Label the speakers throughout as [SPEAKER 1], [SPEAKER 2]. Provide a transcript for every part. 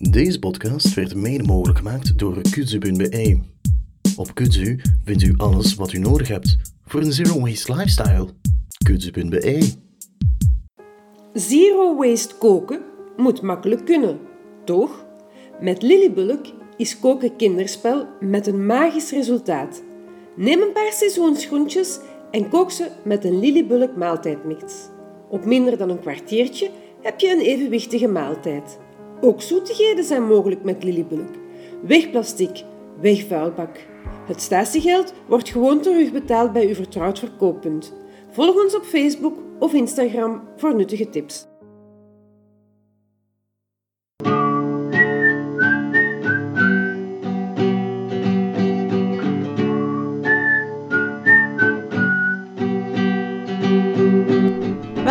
[SPEAKER 1] Deze podcast werd mede mogelijk gemaakt door kudzu.be. Op Kudzu vindt u alles wat u nodig hebt voor een zero waste lifestyle. Kudzu.be
[SPEAKER 2] Zero waste koken moet makkelijk kunnen, toch? Met Lillybulk is koken kinderspel met een magisch resultaat. Neem een paar seizoensgroentjes en kook ze met een Lillybulk maaltijdmix. Op minder dan een kwartiertje heb je een evenwichtige maaltijd. Ook zoetigheden zijn mogelijk met Lillybulk. Weg plastic, weg vuilbak. Het statiegeld wordt gewoon terugbetaald bij uw vertrouwd verkooppunt. Volg ons op Facebook of Instagram voor nuttige tips.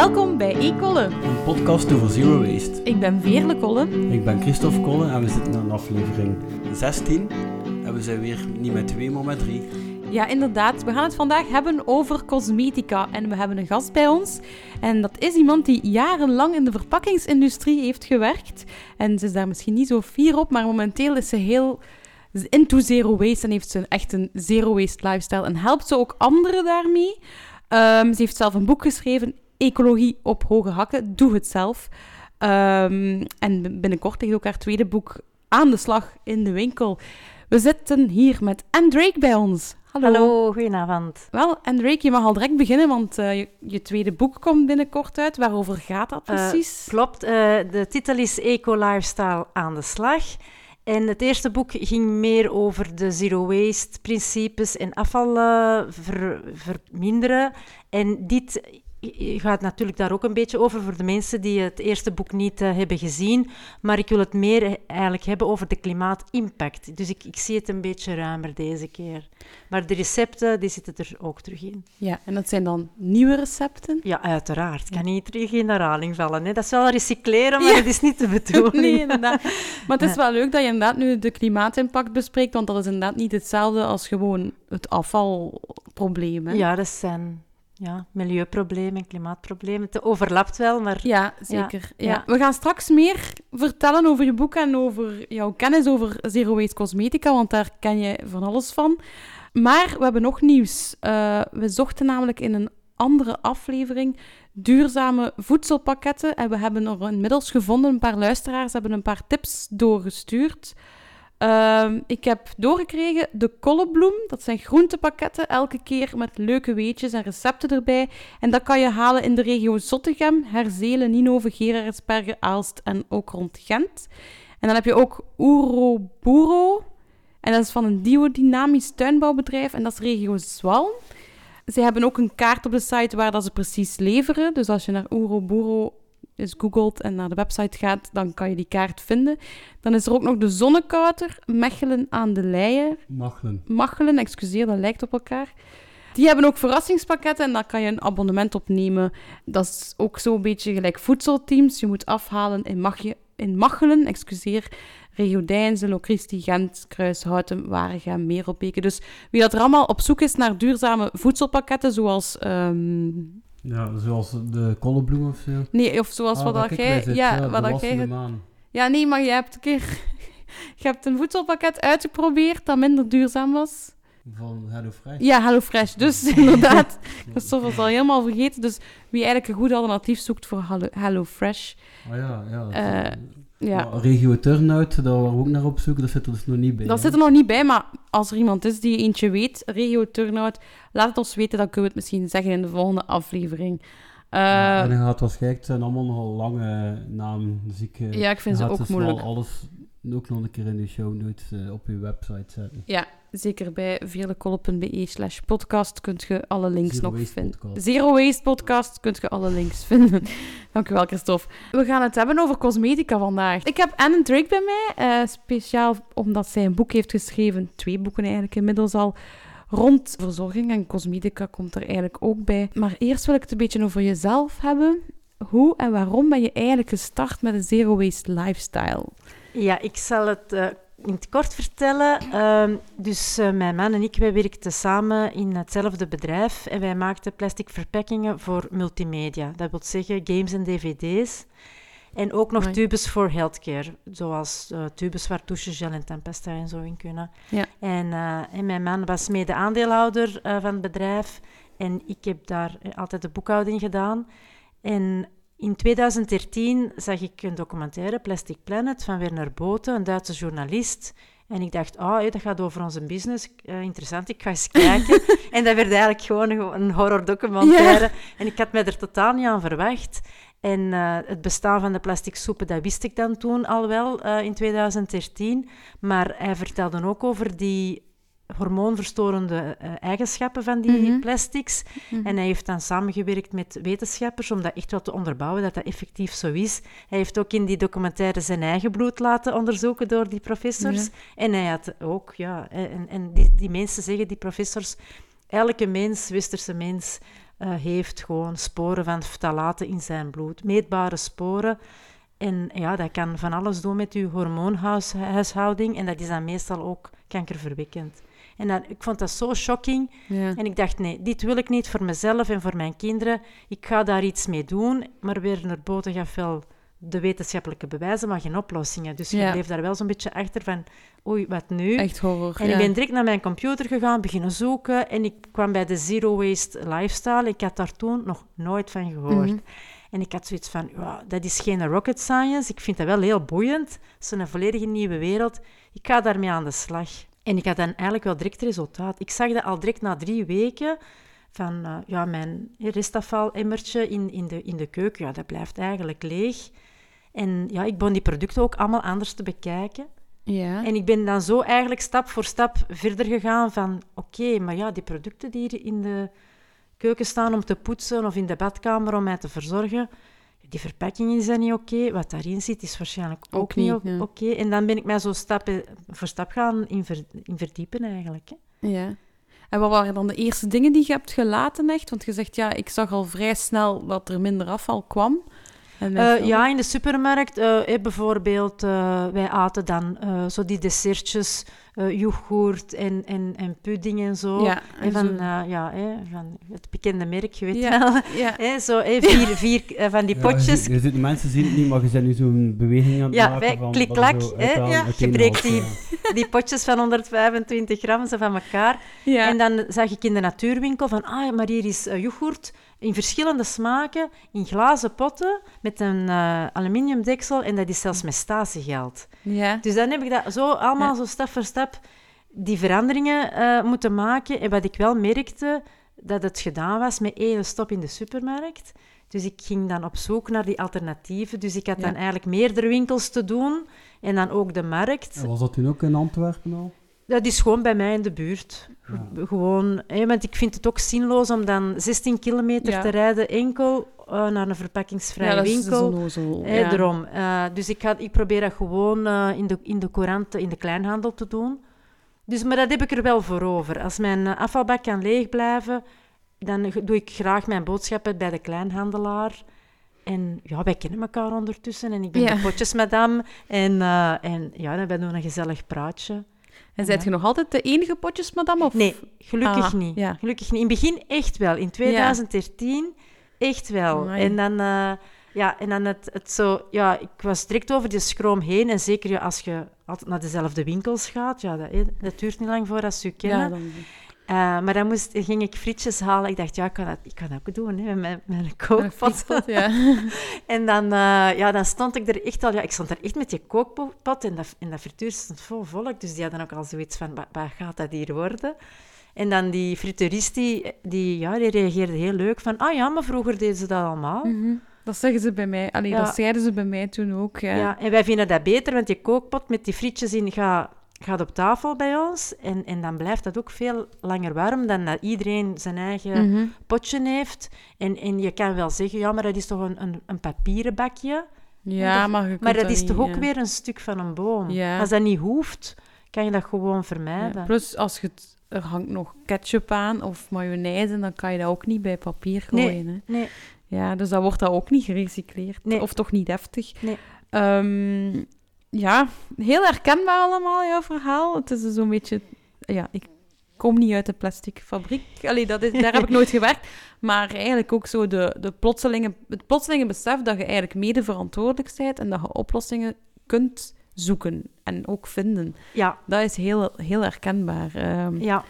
[SPEAKER 3] Welkom bij e-Kolle.
[SPEAKER 4] Een podcast over zero waste.
[SPEAKER 3] Ik ben Veerle Kolle.
[SPEAKER 4] Ik ben Christophe Kolle en we zitten aan aflevering 16. En we zijn weer niet met twee, maar met drie.
[SPEAKER 3] Ja, inderdaad. We gaan het vandaag hebben over cosmetica. En we hebben een gast bij ons. En dat is iemand die jarenlang in de verpakkingsindustrie heeft gewerkt. En ze is daar misschien niet zo fier op, maar momenteel is ze heel into zero waste en heeft ze echt een zero waste lifestyle. En helpt ze ook anderen daarmee. Ehm, ze heeft zelf een boek geschreven, Ecologie op hoge hakken. Doe het zelf. Ehm, en binnenkort ligt ook haar tweede boek aan de slag in de winkel. We zitten hier met Anne Drake bij ons. Hallo.
[SPEAKER 5] Hallo, goedenavond.
[SPEAKER 3] Wel, Drake, je mag al direct beginnen, want eh, je, je tweede boek komt binnenkort uit. Waarover gaat dat
[SPEAKER 5] Eh,
[SPEAKER 3] precies?
[SPEAKER 5] klopt, eh, de titel is Eco Lifestyle aan de slag. En het eerste boek ging meer over de zero waste principes en afval ver- verminderen. En dit gaat natuurlijk daar ook een beetje over voor de mensen die het eerste boek niet eh, hebben gezien. Maar ik wil het meer eh, eigenlijk hebben over de klimaatimpact. Dus ik, ik zie het een beetje ruimer deze keer. Maar de recepten, die zitten er ook terug in.
[SPEAKER 3] Ja, en dat zijn dan nieuwe recepten?
[SPEAKER 5] Ja, uiteraard. Ik kan niet terug in herhaling vallen. Hè. Dat is wel recycleren, maar
[SPEAKER 3] Ja.
[SPEAKER 5] dat is niet de bedoeling.
[SPEAKER 3] Nee, inderdaad. Maar het is wel leuk dat je inderdaad nu de klimaatimpact bespreekt, want dat is inderdaad niet hetzelfde als gewoon het afvalprobleem. Hè?
[SPEAKER 5] Ja, dat zijn ja, milieuproblemen, klimaatproblemen. Het overlapt wel, maar
[SPEAKER 3] Ja, zeker. Ja,
[SPEAKER 5] ja.
[SPEAKER 3] We gaan straks meer vertellen over je boek en over jouw kennis over Zero Waste Cosmetica, want daar ken je van alles van. Maar we hebben nog nieuws. Eh, we zochten namelijk in een andere aflevering duurzame voedselpakketten en we hebben er inmiddels gevonden, een paar luisteraars hebben een paar tips doorgestuurd. Ehm, ik heb doorgekregen de kollebloem. Dat zijn groentepakketten, elke keer met leuke weetjes en recepten erbij. En dat kan je halen in de regio Zottegem, Herzelen, Ninove, Gerardsbergen, Aalst en ook rond Gent. En dan heb je ook Oeroburo. En dat is van een biodynamisch tuinbouwbedrijf en dat is regio Zwalm. Ze hebben ook een kaart op de site waar dat ze precies leveren. Dus als je naar Oeroburo eens googelt en naar de website gaat, dan kan je die kaart vinden. Dan is er ook nog de Zonnekouter, Mechelen aan de Leien.
[SPEAKER 4] Machelen.
[SPEAKER 3] Machelen, excuseer, dat lijkt op elkaar. Die hebben ook verrassingspakketten en daar kan je een abonnement op nemen. Dat is ook zo'n beetje gelijk voedselteams. Je moet afhalen in, in Machelen, excuseer, Regio Deinze, Locristi, Gent, Kruishouten, Waregem, Merelbeke. Dus wie dat er allemaal op zoek is naar duurzame voedselpakketten, zoals... ehm,
[SPEAKER 4] Ja, zoals de kollebloem of zo.
[SPEAKER 3] nee, of zoals
[SPEAKER 4] Ah,
[SPEAKER 3] wat dat jij... ja,
[SPEAKER 4] de
[SPEAKER 3] wat dat jij... Ja, nee, maar je hebt een keer... Je hebt een voedselpakket uitgeprobeerd dat minder duurzaam was.
[SPEAKER 4] Van HelloFresh.
[SPEAKER 3] Ja, HelloFresh. Dus inderdaad, Christophe was al helemaal vergeten. Dus wie eigenlijk een goed alternatief zoekt voor Hello- HelloFresh.
[SPEAKER 4] Ah ja, ja. dat-
[SPEAKER 3] Eh, Ja,
[SPEAKER 4] regio Turnhout, daar waren we ook naar op zoek. Dat zit er dus nog niet bij.
[SPEAKER 3] dat
[SPEAKER 4] hè.
[SPEAKER 3] zit er nog niet bij, maar als er iemand is die eentje weet, regio Turnhout, laat het ons weten, dan kunnen we het misschien zeggen in de volgende aflevering. Eh,
[SPEAKER 4] Ja, en dan gaat waarschijnlijk, het zijn allemaal nogal lange namen. Dus ik, eh,
[SPEAKER 3] Ja, ik vind ze ook
[SPEAKER 4] dus wel
[SPEAKER 3] moeilijk.
[SPEAKER 4] alles ook nog een keer in de show notes eh, op je website zetten.
[SPEAKER 3] ja, zeker bij veerlekolle.be slash podcast kunt je alle links
[SPEAKER 4] Zero
[SPEAKER 3] nog
[SPEAKER 4] Waste
[SPEAKER 3] vinden.
[SPEAKER 4] Podcast.
[SPEAKER 3] Zero Waste Podcast kunt je alle links vinden. Dankjewel, Christophe. We gaan het hebben over cosmetica vandaag. Ik heb Anne Drake bij mij, eh, speciaal omdat zij een boek heeft geschreven, twee boeken eigenlijk inmiddels al, rond verzorging en cosmetica komt er eigenlijk ook bij. Maar eerst wil ik het een beetje over jezelf hebben. Hoe en waarom ben je eigenlijk gestart met een zero waste lifestyle?
[SPEAKER 5] Ja, ik zal het eh, in het kort vertellen. Ehm, dus eh, mijn man en ik, wij werkten samen in hetzelfde bedrijf en wij maakten plastic verpakkingen voor multimedia. Dat wil zeggen games en dvd's. En ook nog tubes voor healthcare, zoals eh, tubes waar douchegel en tempesta en zo in kunnen.
[SPEAKER 3] Ja.
[SPEAKER 5] En, eh, en mijn man was mede-aandeelhouder eh, van het bedrijf en ik heb daar altijd de boekhouding gedaan. En in 2013 zag ik een documentaire, Plastic Planet, van Werner Boten, een Duitse journalist. En ik dacht, oh, hé, dat gaat over onze business. Eh, interessant, ik ga eens kijken. en dat werd eigenlijk gewoon een, horror-documentaire. En ik had mij er totaal niet aan verwacht. En eh, het bestaan van de plastic soepen, dat wist ik dan toen al wel, eh, in 2013. Maar hij vertelde ook over die hormoonverstorende eh, eigenschappen van die
[SPEAKER 3] Mhm.
[SPEAKER 5] plastics. En hij heeft dan samengewerkt met wetenschappers om dat echt wat te onderbouwen, dat dat effectief zo is. Hij heeft ook in die documentaire zijn eigen bloed laten onderzoeken door die professors.
[SPEAKER 3] Ja.
[SPEAKER 5] En hij had ook, ja, en, en die, die mensen zeggen, die professors, elke mens, westerse mens, eh, heeft gewoon sporen van ftalaten in zijn bloed, meetbare sporen. En ja, dat kan van alles doen met uw hormoonhuishouding en dat is dan meestal ook kankerverwekkend. En dat, ik vond dat zo shocking.
[SPEAKER 3] Ja.
[SPEAKER 5] En ik dacht, nee, dit wil ik niet voor mezelf en voor mijn kinderen. Ik ga daar iets mee doen. Maar Werner Boten gaf wel de wetenschappelijke bewijzen, maar geen oplossingen. Dus je
[SPEAKER 3] Ja.
[SPEAKER 5] bleef daar wel zo'n beetje achter van, oei, wat nu?
[SPEAKER 3] Echt horror.
[SPEAKER 5] En
[SPEAKER 3] ja.
[SPEAKER 5] ik ben direct naar mijn computer gegaan, beginnen zoeken. En ik kwam bij de Zero Waste Lifestyle. Ik had daar toen nog nooit van gehoord.
[SPEAKER 3] Mhm.
[SPEAKER 5] En ik had zoiets van, ja, dat is geen rocket science. Ik vind dat wel heel boeiend. Het is een volledige nieuwe wereld. Ik ga daarmee aan de slag. En ik had dan eigenlijk wel direct resultaat. Ik zag dat al direct na drie weken van eh, ja, mijn restafval-emmertje in, in, de, in de keuken. Ja, dat blijft eigenlijk leeg. En ja, ik begon die producten ook allemaal anders te bekijken.
[SPEAKER 3] Ja.
[SPEAKER 5] En ik ben dan zo eigenlijk stap voor stap verder gegaan van... Oké, maar ja, die producten die hier in de keuken staan om te poetsen of in de badkamer om mij te verzorgen... Die verpakking is dan niet oké. Wat daarin zit is waarschijnlijk ook,
[SPEAKER 3] Ook
[SPEAKER 5] niet oké. En dan ben ik mij zo stap eh, voor stap gaan in, ver- in verdiepen eigenlijk. Hè.
[SPEAKER 3] Ja. En wat waren dan de eerste dingen die je hebt gelaten echt? Want je zegt, ja, ik zag al vrij snel dat er minder afval kwam.
[SPEAKER 5] Eh, ja, in de supermarkt eh, bijvoorbeeld, wij aten dan zo die dessertjes, eh yoghurt en, en, en pudding en zo.
[SPEAKER 3] Ja,
[SPEAKER 5] En van,
[SPEAKER 3] zo-
[SPEAKER 5] eh, ja, hè, van het bekende merk, je weet
[SPEAKER 3] Ja,
[SPEAKER 5] wel.
[SPEAKER 3] ja.
[SPEAKER 5] Hè, zo, hè, vier, vier eh, van die
[SPEAKER 4] Ja,
[SPEAKER 5] potjes.
[SPEAKER 4] je, je ziet, de mensen zien het niet, maar je bent nu zo'n beweging aan het
[SPEAKER 5] Ja,
[SPEAKER 4] maken van...
[SPEAKER 5] hè,
[SPEAKER 4] uitaan-
[SPEAKER 5] ja, je breekt
[SPEAKER 4] haalt,
[SPEAKER 5] die-
[SPEAKER 4] ja.
[SPEAKER 5] Die potjes van 125 gram, zo van elkaar.
[SPEAKER 3] ja.
[SPEAKER 5] En dan zag ik in de natuurwinkel van, ah, maar hier is yoghurt in verschillende smaken, in glazen potten, met een eh aluminiumdeksel, en dat is zelfs met statiegeld.
[SPEAKER 3] ja.
[SPEAKER 5] Dus dan heb ik dat zo allemaal
[SPEAKER 3] Ja.
[SPEAKER 5] zo stap voor stap die veranderingen eh, moeten maken. En wat ik wel merkte, dat het gedaan was met één stop in de supermarkt. Dus ik ging dan op zoek naar die alternatieven. Dus ik had
[SPEAKER 3] Ja.
[SPEAKER 5] dan eigenlijk meerdere winkels te doen. En dan ook de markt.
[SPEAKER 4] En Was dat toen ook in Antwerpen al?
[SPEAKER 5] Dat is gewoon bij mij in de buurt.
[SPEAKER 4] Ja.
[SPEAKER 5] Gewoon, hè, want ik vind het ook zinloos om dan 16 kilometer
[SPEAKER 3] Ja.
[SPEAKER 5] te rijden enkel eh, naar een verpakkingsvrije
[SPEAKER 3] ja, dat is
[SPEAKER 5] winkel.
[SPEAKER 3] ja.
[SPEAKER 5] daarom. Eh, dus ik, ga, ik probeer dat gewoon eh, in, de, in de couranten, in de kleinhandel te doen. Dus, maar dat heb ik er wel voor over. Als mijn eh, afvalbak kan leeg blijven, dan doe ik graag mijn boodschappen bij de kleinhandelaar. En ja, wij kennen elkaar ondertussen. En ik ben
[SPEAKER 3] Ja.
[SPEAKER 5] de potjesmadame. En, eh, en ja, dan doen een gezellig praatje.
[SPEAKER 3] En zijt je nog altijd de enige potjesmadam? Of?
[SPEAKER 5] Nee, gelukkig
[SPEAKER 3] Ah,
[SPEAKER 5] niet.
[SPEAKER 3] ja.
[SPEAKER 5] Gelukkig niet. In het begin echt wel. In 2013 echt wel.
[SPEAKER 3] Amai.
[SPEAKER 5] En dan, eh, ja, en dan het, het zo... Ja, ik was direct over die schroom heen. En zeker ja, als je altijd naar dezelfde winkels gaat, ja, dat, dat duurt niet lang voordat ze je kennen.
[SPEAKER 3] Ja, dan...
[SPEAKER 5] Eh, maar dan moest, ging ik frietjes halen. Ik dacht, ja, ik kan dat, ik kan dat ook doen, hè, met mijn kookpot.
[SPEAKER 3] Ja.
[SPEAKER 5] En dan, eh, ja, dan stond ik er echt al... Ja, ik stond er echt met die kookpot en dat, en dat frituur stond vol volk. Dus die hadden ook al zoiets van, wat gaat dat hier worden? En dan die frituurist, die, die, ja, die reageerde heel leuk van... Ah ja, maar vroeger deden ze dat allemaal.
[SPEAKER 3] Mhm. Dat zeggen ze bij mij. Allee,
[SPEAKER 5] Ja.
[SPEAKER 3] dat zeiden ze bij mij toen ook. Ja.
[SPEAKER 5] Ja. en wij vinden dat beter, want die kookpot met die frietjes in gaat, gaat op tafel bij ons. En, en dan blijft dat ook veel langer warm dan dat iedereen zijn eigen
[SPEAKER 3] Mhm.
[SPEAKER 5] potje heeft. En, en je kan wel zeggen, ja, maar dat is toch een, een, een papieren bakje?
[SPEAKER 3] Ja,
[SPEAKER 5] dat-
[SPEAKER 3] maar je
[SPEAKER 5] Maar dat is
[SPEAKER 3] niet,
[SPEAKER 5] toch ook
[SPEAKER 3] ja.
[SPEAKER 5] weer een stuk van een boom? Als dat niet hoeft, kan je dat gewoon vermijden.
[SPEAKER 3] Plus, als je het, er hangt nog ketchup aan of mayonaise, dan kan je dat ook niet bij papier
[SPEAKER 5] Nee.
[SPEAKER 3] gooien. Hè.
[SPEAKER 5] Nee,
[SPEAKER 3] Ja, dus dan wordt dat ook niet gerecycleerd.
[SPEAKER 5] Nee.
[SPEAKER 3] Of toch niet deftig.
[SPEAKER 5] Nee.
[SPEAKER 3] Ehm, ja, heel herkenbaar allemaal, jouw verhaal. Het is zo'n beetje... Ja, ik kom niet uit de plastic fabriek. Allee, dat is, daar heb ik nooit gewerkt. Maar eigenlijk ook zo de, de plotselinge, het plotselinge besef dat je eigenlijk mede verantwoordelijk bent en dat je oplossingen kunt zoeken en ook vinden.
[SPEAKER 5] Ja,
[SPEAKER 3] Dat is heel, heel herkenbaar. Ehm,
[SPEAKER 5] ja.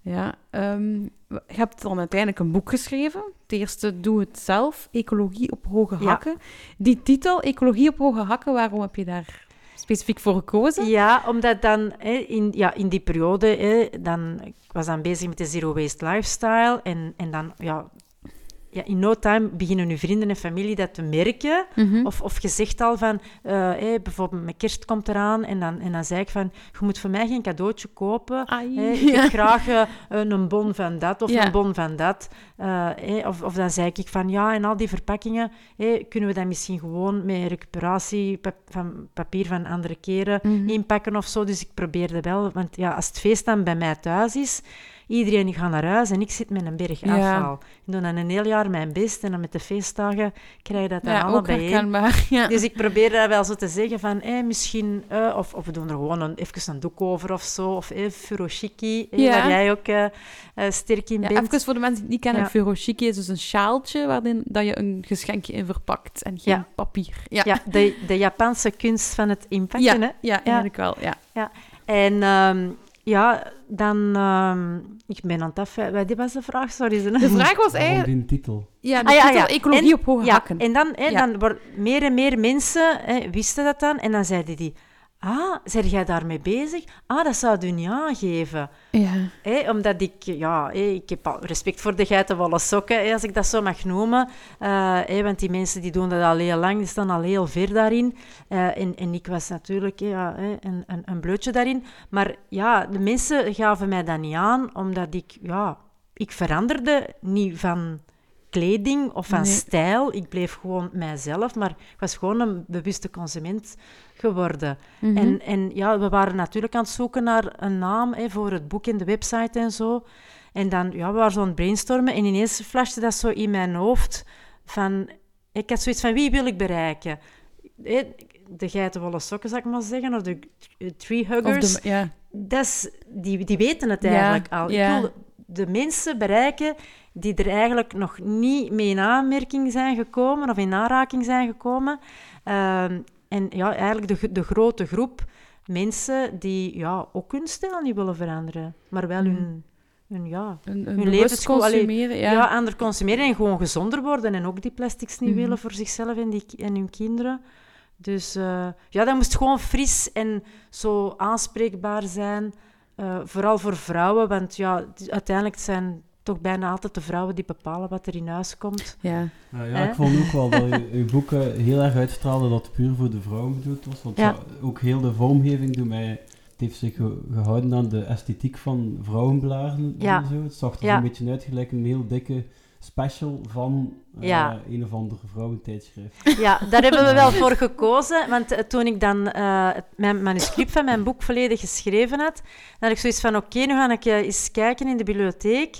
[SPEAKER 3] ja, ehm, je hebt dan uiteindelijk een boek geschreven. Het eerste, Doe het zelf, Ecologie op hoge
[SPEAKER 5] Ja.
[SPEAKER 3] hakken. Die titel, Ecologie op hoge hakken, waarom heb je daar specifiek voor gekozen?
[SPEAKER 5] Ja, omdat dan hè, in, ja, in die periode, hè, dan, ik was dan bezig met de zero waste lifestyle. En, en dan, ja, ja, in no time beginnen uw vrienden en familie dat te merken.
[SPEAKER 3] Mhm.
[SPEAKER 5] Of, of je zegt al van, eh, hè, bijvoorbeeld mijn kerst komt eraan. En dan, en dan zei ik van, je moet voor mij geen cadeautje kopen. Hè. ik
[SPEAKER 3] ja.
[SPEAKER 5] heb graag eh, een bon van dat of
[SPEAKER 3] Ja.
[SPEAKER 5] een bon van dat. Eh, of, of dan zei ik van, ja, en al die verpakkingen, kunnen we dat misschien gewoon met recuperatie pap- van papier van andere keren
[SPEAKER 3] Mhm.
[SPEAKER 5] inpakken of zo. Dus ik probeerde wel, want ja, als het feest dan bij mij thuis is, iedereen gaat naar huis en ik zit met een berg
[SPEAKER 3] Ja.
[SPEAKER 5] afval. Ik doe dan een heel jaar mijn best en dan met de feestdagen krijg je dat dan
[SPEAKER 3] Ja,
[SPEAKER 5] allemaal.
[SPEAKER 3] Ja.
[SPEAKER 5] Dus ik probeer dat wel zo te zeggen van, hé, misschien, eh, of, of we doen er gewoon een, even een doek over of zo, of eh, furoshiki, eh,
[SPEAKER 3] Ja.
[SPEAKER 5] waar jij ook eh, eh, sterk in
[SPEAKER 3] Ja,
[SPEAKER 5] bent.
[SPEAKER 3] even voor de mensen die het niet kennen,
[SPEAKER 5] Ja.
[SPEAKER 3] furoshiki is dus een sjaaltje waarin dat je een geschenkje in verpakt en geen
[SPEAKER 5] Ja.
[SPEAKER 3] papier. Ja,
[SPEAKER 5] Ja, de, de Japanse kunst van het
[SPEAKER 3] ja,
[SPEAKER 5] inpakken, hè.
[SPEAKER 3] ja, eigenlijk wel. Ja.
[SPEAKER 5] En ehm, ja, dan... ehm, ik ben aan het af... Wat was de vraag? Sorry. ze-
[SPEAKER 3] De vraag was eigenlijk...
[SPEAKER 4] die titel?
[SPEAKER 3] Ja, de
[SPEAKER 5] Ah, ja,
[SPEAKER 3] titel
[SPEAKER 5] ja.
[SPEAKER 3] Ecologie
[SPEAKER 5] En-
[SPEAKER 3] op hoge
[SPEAKER 5] Ja,
[SPEAKER 3] hakken.
[SPEAKER 5] en dan, hè,
[SPEAKER 3] Ja.
[SPEAKER 5] dan worden meer en meer mensen hè, wisten dat dan. En dan zeiden die... Ah, zijn jij daarmee bezig? Ah, dat zou u niet aangeven.
[SPEAKER 3] Ja.
[SPEAKER 5] Omdat ik... Ja, ik heb al respect voor de geitenwolle sokken, als ik dat zo mag noemen. Hè, want die mensen die doen dat al heel lang. Die staan al heel ver daarin. Eh, en, en ik was natuurlijk ja, een, een, een bleutje daarin. Maar ja, de mensen gaven mij dat niet aan, omdat ik... Ja, ik veranderde niet van kleding of van
[SPEAKER 3] Nee.
[SPEAKER 5] stijl. Ik bleef gewoon mijzelf, maar ik was gewoon een bewuste consument geworden.
[SPEAKER 3] Mhm.
[SPEAKER 5] En, en ja, we waren natuurlijk aan het zoeken naar een naam hè, voor het boek en de website en zo. En dan, ja, we waren zo aan het brainstormen en ineens flashte dat zo in mijn hoofd van... Ik had zoiets van, wie wil ik bereiken? De geitenwolle sokken, zou ik maar zeggen, of de tree huggers
[SPEAKER 3] de, ja.
[SPEAKER 5] dat is, die, die weten het eigenlijk al. Ik wil de mensen bereiken die er eigenlijk nog niet mee in aanmerking zijn gekomen of in aanraking zijn gekomen. Ehm, en ja, eigenlijk de, de grote groep mensen die ja, ook hun stijl niet willen veranderen, maar wel hun, hun, ja,
[SPEAKER 3] Een, een
[SPEAKER 5] hun allee,
[SPEAKER 3] consumeren.
[SPEAKER 5] ja.
[SPEAKER 3] Ja.
[SPEAKER 5] ander consumeren en gewoon gezonder worden en ook die plastics niet
[SPEAKER 3] Mhm.
[SPEAKER 5] willen voor zichzelf en, die, en hun kinderen. Dus eh, ja, dat moest gewoon fris en zo aanspreekbaar zijn. eh, vooral voor vrouwen, want ja, uiteindelijk zijn toch bijna altijd de vrouwen die bepalen wat er in huis komt.
[SPEAKER 3] Ja.
[SPEAKER 4] Ja, ja, ik vond ook wel dat je, je boeken heel erg uitstraalde dat het puur voor de vrouw bedoeld was. Want
[SPEAKER 5] Ja.
[SPEAKER 4] ook heel de vormgeving doet mij... Het heeft zich ge- gehouden aan de esthetiek van vrouwenblaren
[SPEAKER 5] Ja.
[SPEAKER 4] en zo. Het zag er
[SPEAKER 5] Ja.
[SPEAKER 4] een beetje uit gelijk een heel dikke special van eh,
[SPEAKER 5] Ja.
[SPEAKER 4] een of andere vrouwentijdschrift.
[SPEAKER 5] Ja, daar hebben we wel voor gekozen. Want eh, toen ik dan eh, het- mijn manuscript van mijn boek volledig geschreven had, dan had ik zoiets van, oké, nu ga ik eens kijken in de bibliotheek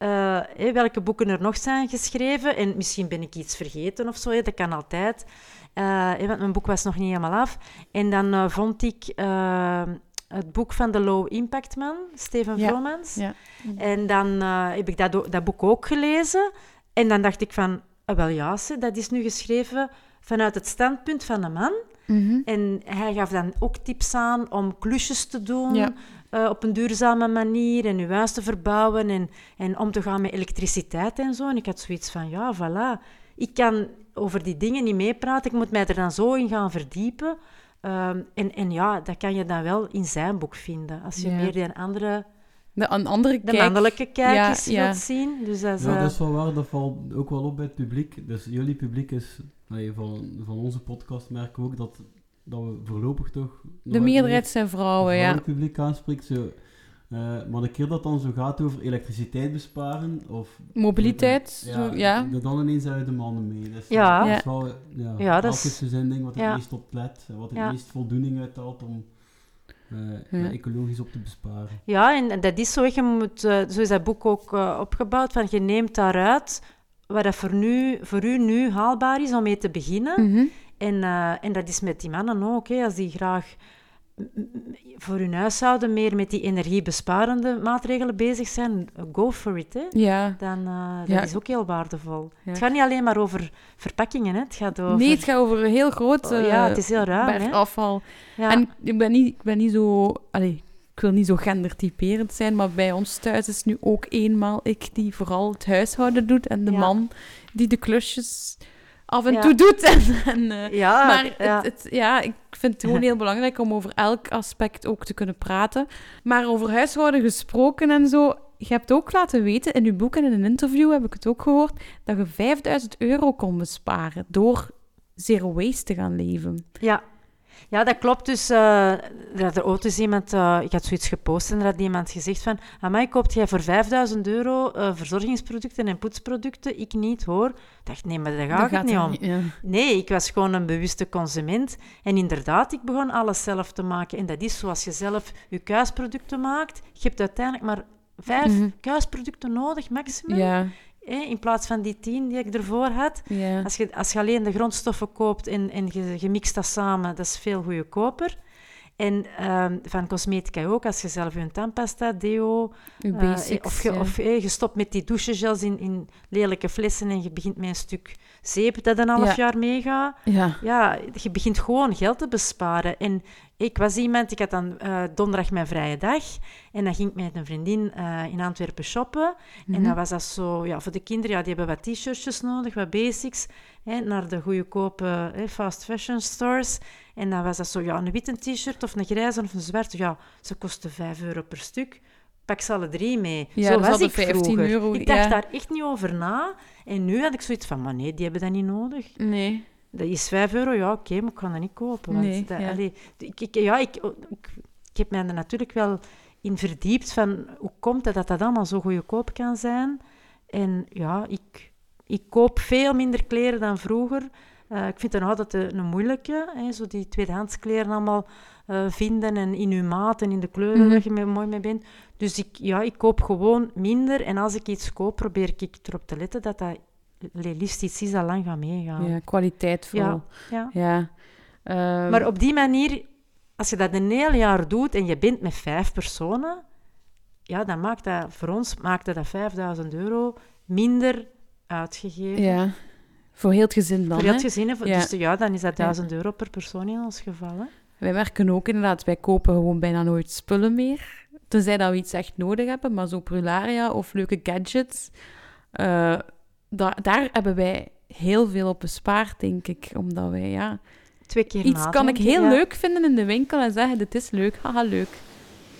[SPEAKER 5] eh, hé, welke boeken er nog zijn geschreven. En misschien ben ik iets vergeten of zo, hé, dat kan altijd. Eh, hé, want mijn boek was nog niet helemaal af. En dan eh, vond ik eh, het boek van de Low Impact Man, Steven
[SPEAKER 3] Ja,
[SPEAKER 5] Vromans.
[SPEAKER 3] ja.
[SPEAKER 5] En dan eh, heb ik dat, dat boek ook gelezen. En dan dacht ik van, ah, wel ja, dat is nu geschreven vanuit het standpunt van een man.
[SPEAKER 3] Mhm.
[SPEAKER 5] En hij gaf dan ook tips aan om klusjes te doen
[SPEAKER 3] Ja.
[SPEAKER 5] Eh, op een duurzame manier en uw huis te verbouwen en, en om te gaan met elektriciteit en zo. En ik had zoiets van, ja, voilà. Ik kan over die dingen niet meepraten, ik moet mij er dan zo in gaan verdiepen. Ehm, en, en ja, dat kan je dan wel in zijn boek vinden, als je
[SPEAKER 3] Ja.
[SPEAKER 5] meer die andere,
[SPEAKER 3] De, een andere
[SPEAKER 5] de
[SPEAKER 3] kijk.
[SPEAKER 5] mannelijke kijk
[SPEAKER 3] Ja,
[SPEAKER 5] eens
[SPEAKER 3] ja.
[SPEAKER 5] wilt zien. Dus dat is,
[SPEAKER 4] Ja,
[SPEAKER 5] eh,
[SPEAKER 4] dat is wel waar. Dat valt ook wel op bij het publiek. Dus jullie publiek is... van, van onze podcast merken we ook dat, dat we voorlopig toch...
[SPEAKER 3] De meerderheid zijn vrouwen, ja.
[SPEAKER 4] het publiek aanspreekt. Zo, eh, maar de keer dat dan zo gaat over elektriciteit besparen of...
[SPEAKER 3] Mobiliteit,
[SPEAKER 4] Ja,
[SPEAKER 3] zo, ja.
[SPEAKER 4] dat dan ineens zijn de mannen mee. Dus,
[SPEAKER 5] Ja.
[SPEAKER 4] Dat
[SPEAKER 3] Ja.
[SPEAKER 4] is wel, ja,
[SPEAKER 5] Ja, dat is-
[SPEAKER 4] zijn ding wat het
[SPEAKER 5] ja.
[SPEAKER 4] meest op let, wat het
[SPEAKER 5] Ja.
[SPEAKER 4] meest voldoening uithaalt om eh, ecologisch op te besparen.
[SPEAKER 5] Ja, en dat is zo. Je moet, eh, zo is dat boek ook opgebouwd. Van je neemt daaruit wat dat voor, nu, voor u nu haalbaar is om mee te beginnen.
[SPEAKER 3] Mhm.
[SPEAKER 5] En, eh, en dat is met die mannen ook. Hè, als die graag voor hun huishouden meer met die energiebesparende maatregelen bezig zijn, go for it. Hè.
[SPEAKER 3] Ja.
[SPEAKER 5] Dan, eh, dat
[SPEAKER 3] Ja.
[SPEAKER 5] is ook heel waardevol.
[SPEAKER 3] Ja.
[SPEAKER 5] Het gaat niet alleen maar over verpakkingen, hè. het gaat over...
[SPEAKER 3] Nee, het gaat over een heel groot
[SPEAKER 5] Oh, ja, het is heel ruim,
[SPEAKER 3] berg
[SPEAKER 5] hè.
[SPEAKER 3] afval.
[SPEAKER 5] Ja.
[SPEAKER 3] En ik ben niet, ik ben niet zo... Allee, ik wil niet zo gendertyperend zijn, maar bij ons thuis is nu ook eenmaal ik die vooral het huishouden doet en de man die de klusjes af en
[SPEAKER 5] Ja.
[SPEAKER 3] toe doet. En, en, eh,
[SPEAKER 5] ja,
[SPEAKER 3] maar
[SPEAKER 5] ja.
[SPEAKER 3] Het, het- ja, ik vind het gewoon heel belangrijk om over elk aspect ook te kunnen praten. Maar over huishouden gesproken en zo, je hebt ook laten weten in uw boek en in een interview heb ik het ook gehoord, dat je 5000 euro kon besparen door zero waste te gaan leven.
[SPEAKER 5] Ja. Ja, dat klopt. Dus eh er had er ooit eens iemand, eh, ik had zoiets gepost en er had iemand gezegd van, mij koopt jij voor 5000 euro eh, verzorgingsproducten en poetsproducten? Ik niet hoor. Ik dacht, nee, maar daar gaat het niet om.
[SPEAKER 3] ja.
[SPEAKER 5] Nee, ik was gewoon een bewuste consument. En inderdaad, ik begon alles zelf te maken. En dat is zoals je zelf je kuisproducten maakt. Je hebt uiteindelijk maar vijf
[SPEAKER 3] Mhm.
[SPEAKER 5] kuisproducten nodig, maximum.
[SPEAKER 3] Ja,
[SPEAKER 5] Hè, in plaats van die tien die ik ervoor had. Als je, als je alleen de grondstoffen koopt en, en je, je mixt dat samen, dat is veel goedkoper. En ehm, van cosmetica ook, als je zelf je tandpasta, deo... Eh, of je,
[SPEAKER 3] ja.
[SPEAKER 5] of je stopt met die douchegels in, in lelijke flessen en je begint met een stuk zeep dat een half
[SPEAKER 3] Ja.
[SPEAKER 5] jaar meegaat.
[SPEAKER 3] ja.
[SPEAKER 5] Ja, je begint gewoon geld te besparen. En ik was iemand, ik had dan eh, donderdag mijn vrije dag. En dan ging ik met een vriendin eh, in Antwerpen shoppen. En
[SPEAKER 3] Mhm.
[SPEAKER 5] dan was dat zo, ja, voor de kinderen, ja, die hebben wat t-shirtjes nodig, wat basics. Hè, naar de goedkope hè, fast fashion stores. En dan was dat zo, ja, een witte t-shirt of een grijze of een zwarte. Ja, ze kosten 5 euro per stuk. Pak ze alle drie mee.
[SPEAKER 3] Ja,
[SPEAKER 5] zo
[SPEAKER 3] dat
[SPEAKER 5] was ik
[SPEAKER 3] 15
[SPEAKER 5] vroeger.
[SPEAKER 3] euro,
[SPEAKER 5] ik dacht
[SPEAKER 3] ja.
[SPEAKER 5] daar echt niet over na. En nu had ik zoiets van, maar nee, die hebben dat niet nodig.
[SPEAKER 3] Nee.
[SPEAKER 5] Dat is 5 euro, ja, oké, maar ik kan dat niet kopen. Want
[SPEAKER 3] Nee,
[SPEAKER 5] dat,
[SPEAKER 3] ja.
[SPEAKER 5] allee, ik, ik, ja, ik, ik, ik heb mij er natuurlijk wel in verdiept van hoe komt het dat dat allemaal zo goedkoop kan zijn. En ja, ik, ik koop veel minder kleren dan vroeger. Eh, ik vind het nog altijd een, een moeilijke, hè, zo die tweedehands kleren allemaal eh, vinden en in uw maat en in de kleuren
[SPEAKER 3] Mhm.
[SPEAKER 5] waar je mee mooi mee bent. Dus ik, ja, ik koop gewoon minder en als ik iets koop, probeer ik erop te letten dat dat iets is dat lang gaat meegaan.
[SPEAKER 3] Ja, kwaliteit vooral.
[SPEAKER 5] Ja.
[SPEAKER 3] Ja. Ehm,
[SPEAKER 5] Maar op die manier, als je dat een heel jaar doet en je bent met vijf personen, ja, dan maakt dat voor ons maakt dat 5000 euro minder uitgegeven.
[SPEAKER 3] Ja. Voor heel het gezin dan,
[SPEAKER 5] Voor heel het gezin, hè.
[SPEAKER 3] Ja.
[SPEAKER 5] dus ja, dan is dat
[SPEAKER 3] Ja.
[SPEAKER 5] 1000 euro per persoon in ons geval. Hè.
[SPEAKER 3] Wij merken ook inderdaad, wij kopen gewoon bijna nooit spullen meer. Tenzij dat we iets echt nodig hebben, maar zo prularia of leuke gadgets, eh, da- daar hebben wij heel veel op bespaard, denk ik. Omdat wij, ja...
[SPEAKER 5] Twee keer
[SPEAKER 3] Iets kan ik heel
[SPEAKER 5] ja.
[SPEAKER 3] leuk vinden in de winkel en zeggen, dit is leuk, haha, leuk.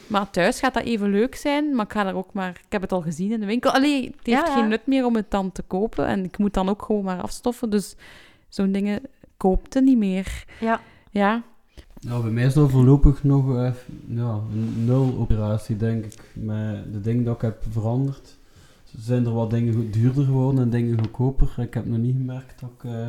[SPEAKER 3] Maar thuis gaat dat even leuk zijn, maar ik ga er ook maar... Ik heb het al gezien in de winkel. Allee, het heeft
[SPEAKER 5] Ja, ja.
[SPEAKER 3] geen nut meer om het dan te kopen. En ik moet dan ook gewoon maar afstoffen. Dus zo'n dingen koopte niet meer.
[SPEAKER 5] Ja,
[SPEAKER 3] Ja,
[SPEAKER 4] Nou, bij mij is dat voorlopig nog eh, ja, een nul operatie, denk ik. Met de dingen dat ik heb veranderd. Zijn er wat dingen goed- duurder geworden en dingen goedkoper. Ik heb nog niet gemerkt dat ik... eh,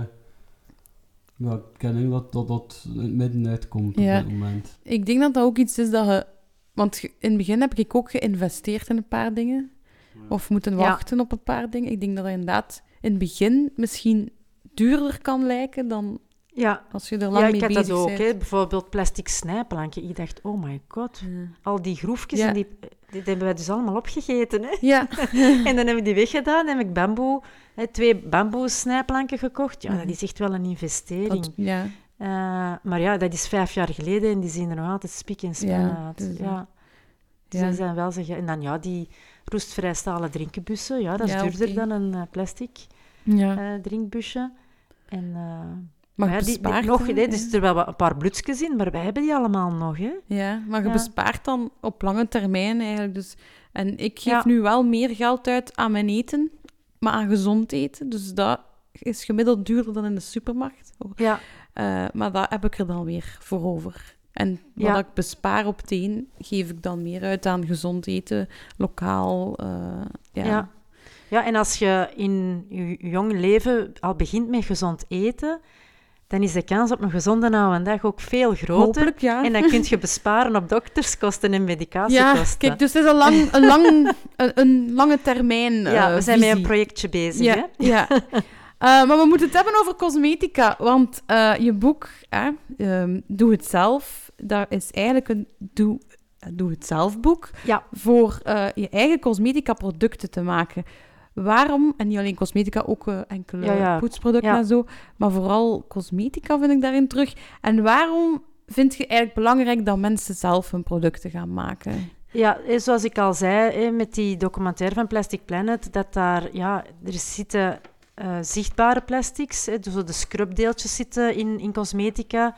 [SPEAKER 4] ja, ik denk dat dat, dat in het midden uitkomt
[SPEAKER 3] Ja.
[SPEAKER 4] op dit moment.
[SPEAKER 3] Ik denk dat dat ook iets is dat je... Want in het begin heb ik ook geïnvesteerd in een paar dingen. Of moeten
[SPEAKER 5] Ja.
[SPEAKER 3] wachten op een paar dingen. Ik denk dat dat inderdaad in het begin misschien duurder kan lijken dan
[SPEAKER 5] ja.
[SPEAKER 3] als je er lang
[SPEAKER 5] ja
[SPEAKER 3] mee
[SPEAKER 5] ik had
[SPEAKER 3] bezig
[SPEAKER 5] dat ook. Hè. Bijvoorbeeld plastic snijplankje. Ik dacht, oh my god,
[SPEAKER 3] Ja.
[SPEAKER 5] al die groefjes,
[SPEAKER 3] Ja.
[SPEAKER 5] en die, die hebben wij dus allemaal opgegeten. Hè.
[SPEAKER 3] Ja.
[SPEAKER 5] En dan heb ik die weggedaan en heb ik bamboe, hè, twee bamboe snijplanken gekocht. Ja, dat is echt wel een investering.
[SPEAKER 3] Dat, ja.
[SPEAKER 5] Eh, maar ja, dat is vijf jaar geleden en die zien er nog altijd spiek en span
[SPEAKER 3] Ja,
[SPEAKER 5] uit.
[SPEAKER 3] dus,
[SPEAKER 5] ja. Dus
[SPEAKER 3] ja.
[SPEAKER 5] zijn wel zeggen. En dan ja, die roestvrij stalen drinkbussen. Ja, dat is duurder dan een eh, plastic
[SPEAKER 3] ja.
[SPEAKER 5] eh, drinkbusje. En,
[SPEAKER 3] Maar
[SPEAKER 5] maar
[SPEAKER 3] je
[SPEAKER 5] ja, die, die-
[SPEAKER 3] bespaart
[SPEAKER 5] nog, dus er wel wat- een paar bloedjes in, maar wij hebben die allemaal nog. Hè.
[SPEAKER 3] Ja, maar je
[SPEAKER 5] Ja.
[SPEAKER 3] bespaart dan op lange termijn eigenlijk. Dus, en ik geef
[SPEAKER 5] Ja.
[SPEAKER 3] nu wel meer geld uit aan mijn eten, maar aan gezond eten. Dus dat is gemiddeld duurder dan in de supermarkt.
[SPEAKER 5] Ja,
[SPEAKER 3] Eh, maar dat heb ik er dan weer voor over. En wat
[SPEAKER 5] Ja.
[SPEAKER 3] ik bespaar op het een, geef ik dan meer uit aan gezond eten, lokaal. eh, ja.
[SPEAKER 5] Ja. Ja, en als je in je jong leven al begint met gezond eten, dan is de kans op een gezonde oude dag ook veel groter.
[SPEAKER 3] Hopelijk, ja.
[SPEAKER 5] En dan kun je besparen op dokterskosten en
[SPEAKER 3] ja,
[SPEAKER 5] medicatiekosten.
[SPEAKER 3] kijk, dus het is een, lang, een, lang, een, een lange termijn
[SPEAKER 5] ja,
[SPEAKER 3] eh,
[SPEAKER 5] we zijn met een
[SPEAKER 3] visie.
[SPEAKER 5] projectje bezig.
[SPEAKER 3] Ja,
[SPEAKER 5] Hè?
[SPEAKER 3] ja. Eh, maar we moeten het hebben over cosmetica. Want eh, je boek, hè, ehm, Doe het zelf, dat is eigenlijk een doe, doe het zelf boek.
[SPEAKER 5] Ja.
[SPEAKER 3] Voor eh, je eigen cosmetica producten te maken. Waarom, en niet alleen cosmetica, ook eh, enkele
[SPEAKER 5] Ja, ja.
[SPEAKER 3] poetsproducten
[SPEAKER 5] Ja.
[SPEAKER 3] en zo, maar vooral cosmetica vind ik daarin terug. En waarom vind je eigenlijk belangrijk dat mensen zelf hun producten gaan maken?
[SPEAKER 5] Ja, eh, zoals ik al zei, eh, met die documentaire van Plastic Planet, dat daar, ja, er zitten zichtbare plastics, dus de scrubdeeltjes zitten in, in cosmetica.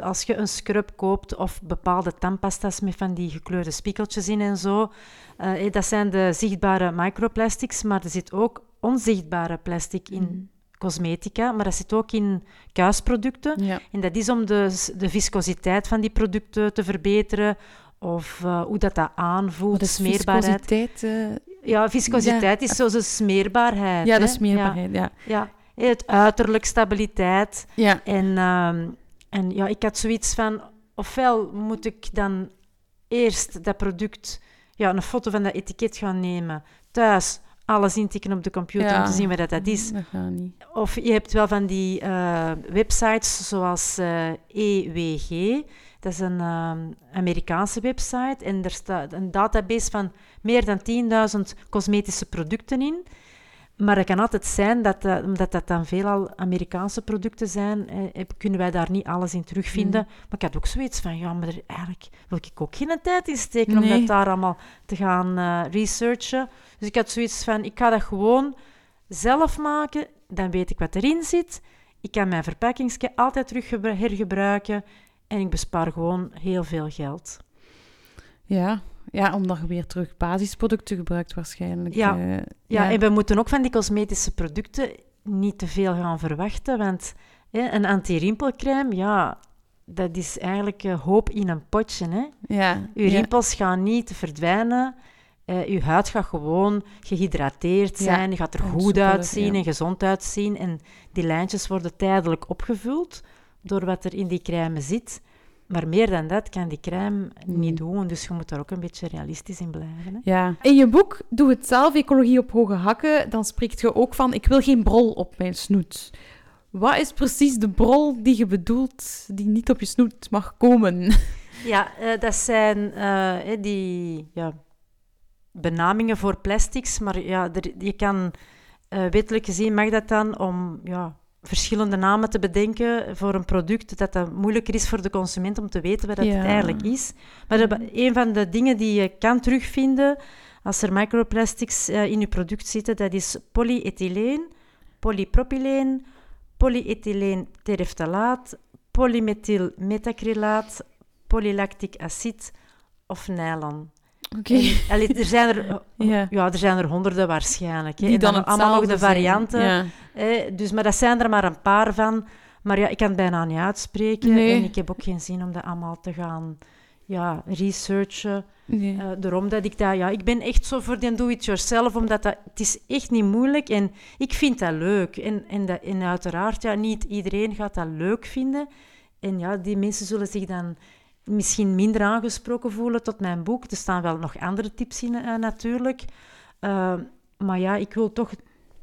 [SPEAKER 5] Als je een scrub koopt of bepaalde tandpasta's met van die gekleurde spiekeltjes in en zo, eh, eh, dat zijn de zichtbare microplastics, maar er zit ook onzichtbare plastic in
[SPEAKER 3] Mhm.
[SPEAKER 5] cosmetica, maar dat zit ook in kuisproducten.
[SPEAKER 3] Ja.
[SPEAKER 5] En dat is om de, de viscositeit van die producten te verbeteren of eh, hoe dat, dat aanvoelt,
[SPEAKER 3] is
[SPEAKER 5] smeerbaarheid.
[SPEAKER 3] viscositeit?
[SPEAKER 5] Ja, viscositeit is zoals een smeerbaarheid.
[SPEAKER 3] ja, de smeerbaarheid, ja.
[SPEAKER 5] Ja, ja. Het uiterlijk, stabiliteit.
[SPEAKER 3] Ja,
[SPEAKER 5] En, ehm, en ja, ik had zoiets van, ofwel moet ik dan eerst dat product, ja, een foto van dat etiket gaan nemen, thuis alles intikken op de computer
[SPEAKER 3] Ja.
[SPEAKER 5] om te zien wat dat, dat is.
[SPEAKER 3] dat gaat niet.
[SPEAKER 5] Of je hebt wel van die eh, websites zoals eh, EWG. Dat is een ehm, Amerikaanse website en er staat een database van meer dan 10.000 cosmetische producten in. Maar het kan altijd zijn dat, dat- omdat dat dan veelal Amerikaanse producten zijn, eh, kunnen wij daar niet alles in terugvinden.
[SPEAKER 3] Mm.
[SPEAKER 5] Maar ik had ook zoiets van, ja, maar eigenlijk wil ik ook geen tijd in steken om dat daar allemaal te gaan eh, researchen. Dus ik had zoiets van, ik ga dat gewoon zelf maken, dan weet ik wat erin zit. Ik kan mijn verpakkingsje altijd terug gebru- hergebruiken en ik bespaar gewoon heel veel geld.
[SPEAKER 3] Ja. Ja, omdat je weer terug basisproducten gebruikt waarschijnlijk.
[SPEAKER 5] Ja.
[SPEAKER 3] eh,
[SPEAKER 5] Ja, en we moeten ook van die cosmetische producten niet te veel gaan verwachten, want hè, een anti-rimpelcrème, ja, dat is eigenlijk eh, hoop in een potje. Hè.
[SPEAKER 3] ja.
[SPEAKER 5] Uw
[SPEAKER 3] ja.
[SPEAKER 5] rimpels gaan niet verdwijnen. Eh, uw huid gaat gewoon gehydrateerd
[SPEAKER 3] Ja,
[SPEAKER 5] zijn, je gaat er goed uitzien
[SPEAKER 3] ja.
[SPEAKER 5] en gezond uitzien. En die lijntjes worden tijdelijk opgevuld door wat er in die crème zit. Maar meer dan dat kan die crème niet doen, dus je moet daar ook een beetje realistisch in blijven. Hè.
[SPEAKER 3] Ja. In je boek Doe het zelf, ecologie op hoge hakken, dan spreekt je ook van ik wil geen brol op mijn snoet. Wat is precies de brol die je bedoelt die niet op je snoet mag komen?
[SPEAKER 5] Ja, eh, dat zijn eh, die ja, benamingen voor plastics, maar ja, er, je kan eh, wettelijk gezien mag dat dan om ja, verschillende namen te bedenken voor een product, dat dat moeilijker is voor de consument om te weten wat dat
[SPEAKER 3] Ja.
[SPEAKER 5] het eigenlijk is. Maar dat- een van de dingen die je kan terugvinden als er microplastics eh, in je product zitten, dat is polyethyleen, polypropyleen, polyethyleen tereftalaat, polymethylmetacrylaat, polylactic acid of nylon.
[SPEAKER 3] Oké.
[SPEAKER 5] En, allee, er zijn er,
[SPEAKER 3] Ja.
[SPEAKER 5] ja, er zijn er honderden waarschijnlijk. Hè.
[SPEAKER 3] Die
[SPEAKER 5] En
[SPEAKER 3] dan
[SPEAKER 5] allemaal nog de varianten.
[SPEAKER 3] Ja.
[SPEAKER 5] hè. Dus, maar dat zijn er maar een paar van. Maar ja, ik kan het bijna niet uitspreken.
[SPEAKER 3] Nee.
[SPEAKER 5] En ik heb ook geen zin om dat allemaal te gaan ja, researchen.
[SPEAKER 3] Nee.
[SPEAKER 5] Daarom dat ik dat... Ja, ik ben echt zo voor die do-it-yourself, omdat dat... Het is echt niet moeilijk en ik vind dat leuk. En, en, dat, en uiteraard, ja, niet iedereen gaat dat leuk vinden. En ja, die mensen zullen zich dan misschien minder aangesproken voelen tot mijn boek. Er staan wel nog andere tips in, eh, natuurlijk. Eh, maar ja, ik wil toch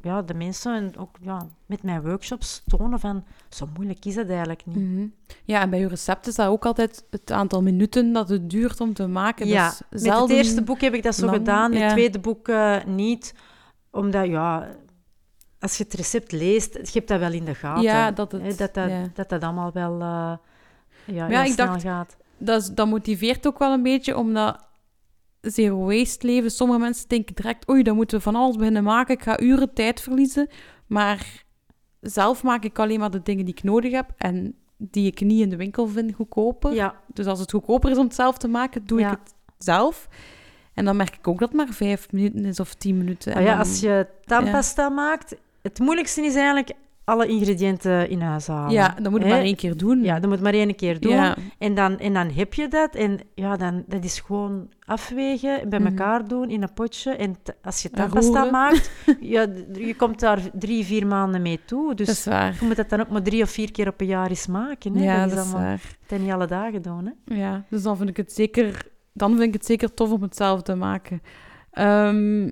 [SPEAKER 5] ja, de mensen en ook ja, met mijn workshops tonen van... Zo moeilijk is dat eigenlijk niet.
[SPEAKER 3] Mhm. Ja, en bij je recept is dat ook altijd het aantal minuten dat het duurt om te maken.
[SPEAKER 5] Ja,
[SPEAKER 3] Dus
[SPEAKER 5] met het eerste boek heb ik dat zo
[SPEAKER 3] lang,
[SPEAKER 5] gedaan, met
[SPEAKER 3] ja.
[SPEAKER 5] het tweede boek eh, niet. Omdat, ja, als je het recept leest, je hebt dat wel in de gaten.
[SPEAKER 3] Ja, dat het-
[SPEAKER 5] hè, dat, dat,
[SPEAKER 3] ja.
[SPEAKER 5] dat dat allemaal wel eh, ja,
[SPEAKER 3] ja, ik dacht-
[SPEAKER 5] gaat.
[SPEAKER 3] Dat, dat motiveert ook wel een beetje, omdat zero waste leven, sommige mensen denken direct, oei, dan moeten we van alles beginnen maken, ik ga uren tijd verliezen. Maar zelf maak ik alleen maar de dingen die ik nodig heb en die ik niet in de winkel vind goedkoper.
[SPEAKER 5] Ja,
[SPEAKER 3] Dus als het goedkoper is om het zelf te maken, doe
[SPEAKER 5] Ja.
[SPEAKER 3] ik het zelf. En dan merk ik ook dat het maar vijf minuten is of tien minuten. En
[SPEAKER 5] ja,
[SPEAKER 3] dan-
[SPEAKER 5] als je tandpasta maakt, het moeilijkste is eigenlijk alle ingrediënten in huis halen.
[SPEAKER 3] Ja, dan moet je
[SPEAKER 5] Hè?
[SPEAKER 3] maar één keer doen.
[SPEAKER 5] Ja, dat moet maar één keer doen.
[SPEAKER 3] Ja.
[SPEAKER 5] En, dan, en dan heb je dat. En ja, dan, dat is gewoon afwegen, bij
[SPEAKER 3] Mhm.
[SPEAKER 5] elkaar doen in een potje. En als je tandpasta
[SPEAKER 3] roeren.
[SPEAKER 5] maakt, ja, je komt daar drie, vier maanden mee toe. Dus
[SPEAKER 3] dat is waar.
[SPEAKER 5] je moet dat dan ook maar drie of vier keer op een jaar eens maken. Hè?
[SPEAKER 3] Ja,
[SPEAKER 5] dat
[SPEAKER 3] dat
[SPEAKER 5] is
[SPEAKER 3] is
[SPEAKER 5] allemaal
[SPEAKER 3] waar.
[SPEAKER 5] dat niet alle dagen doen. Hè?
[SPEAKER 3] Ja, dus dan vind ik het zeker, dan vind ik het zeker tof om het zelf te maken. Ehm,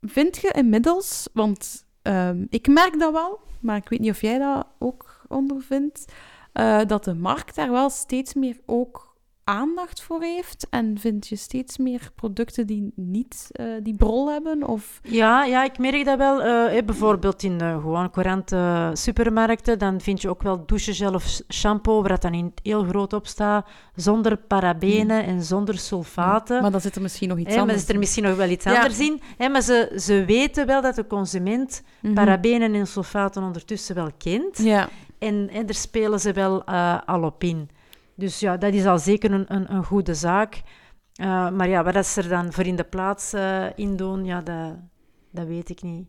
[SPEAKER 3] vind je inmiddels, want ehm, ik merk dat wel, maar ik weet niet of jij dat ook ondervindt, eh, dat de markt daar wel steeds meer ook aandacht voor heeft? En vind je steeds meer producten die niet eh, die brol hebben? Of...
[SPEAKER 5] Ja, ja, ik merk dat wel. eh, bijvoorbeeld in uh, gewoon courante supermarkten, dan vind je ook wel douchegel of shampoo, waar dat dan in heel groot op staat, zonder parabenen en zonder sulfaten.
[SPEAKER 3] Maar dan zit er misschien nog iets anders
[SPEAKER 5] maar zit er
[SPEAKER 3] in.
[SPEAKER 5] misschien nog wel iets
[SPEAKER 3] Ja.
[SPEAKER 5] anders in. Maar ze, ze weten wel dat de consument
[SPEAKER 3] Mhm.
[SPEAKER 5] parabenen en sulfaten ondertussen wel kent.
[SPEAKER 3] Ja,
[SPEAKER 5] En, en daar spelen ze wel eh, al op in. Dus ja, dat is al zeker een, een, een goede zaak. Eh, maar ja, wat ze er dan voor in de plaats eh, in doen, ja, dat, dat weet ik niet.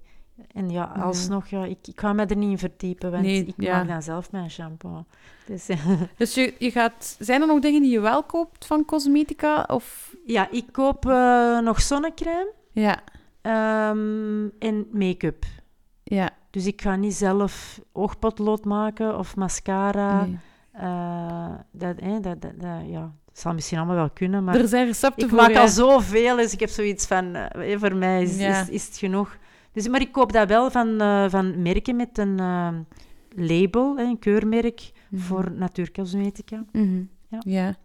[SPEAKER 5] En ja, alsnog, ja, ik, ik ga me er niet in verdiepen, want
[SPEAKER 3] Nee,
[SPEAKER 5] ik
[SPEAKER 3] ja.
[SPEAKER 5] maak dan zelf mijn shampoo. Dus,
[SPEAKER 3] dus je, je gaat... Zijn er nog dingen die je wel koopt van cosmetica? Of...
[SPEAKER 5] ja, ik koop eh, nog zonnecrème
[SPEAKER 3] Ja,
[SPEAKER 5] ehm, en make-up.
[SPEAKER 3] ja.
[SPEAKER 5] Dus ik ga niet zelf oogpotlood maken of mascara.
[SPEAKER 3] nee.
[SPEAKER 5] Eh, dat, hè, dat, dat, dat- ja, dat zal misschien allemaal wel kunnen, maar
[SPEAKER 3] Er zijn recepten
[SPEAKER 5] ik
[SPEAKER 3] voor,
[SPEAKER 5] maak
[SPEAKER 3] ja.
[SPEAKER 5] al zoveel, dus ik heb zoiets van, eh, voor mij is,
[SPEAKER 3] Ja.
[SPEAKER 5] is, is het genoeg. Dus, maar ik koop dat wel van, eh, van merken met een eh, label, een keurmerk
[SPEAKER 3] Mhm.
[SPEAKER 5] voor natuurcosmetica.
[SPEAKER 3] Mhm.
[SPEAKER 5] Ja.
[SPEAKER 3] Ja.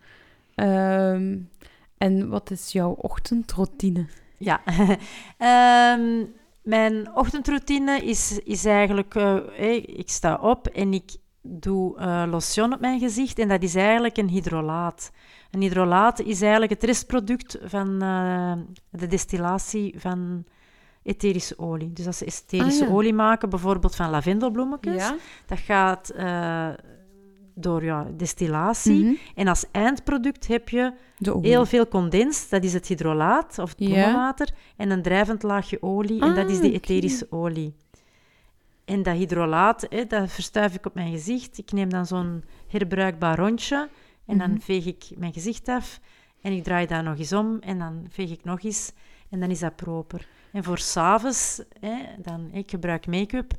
[SPEAKER 3] Ehm, en wat is jouw ochtendroutine?
[SPEAKER 5] Ja. Ehm, mijn ochtendroutine is, is eigenlijk... eh, ik sta op en ik doe eh, lotion op mijn gezicht. En dat is eigenlijk een hydrolaat. Een hydrolaat is eigenlijk het restproduct van eh, de destillatie van etherische olie. Dus als ze etherische
[SPEAKER 3] Ah, ja.
[SPEAKER 5] olie maken, bijvoorbeeld van lavendelbloemetjes, dat gaat eh, door ja, destillatie.
[SPEAKER 3] Mhm.
[SPEAKER 5] En als eindproduct heb je
[SPEAKER 3] De.
[SPEAKER 5] Heel veel condens, dat is het hydrolaat of het
[SPEAKER 3] Ja.
[SPEAKER 5] En een drijvend laagje olie, en dat is
[SPEAKER 3] Ah,
[SPEAKER 5] die
[SPEAKER 3] oké.
[SPEAKER 5] etherische olie. En dat hydrolaat, hè, dat verstuif ik op mijn gezicht. Ik neem dan zo'n herbruikbaar rondje en dan
[SPEAKER 3] Mhm.
[SPEAKER 5] veeg ik mijn gezicht af. En ik draai dat nog eens om en dan veeg ik nog eens. En dan is dat proper. En voor s'avonds, dan ik gebruik make-up,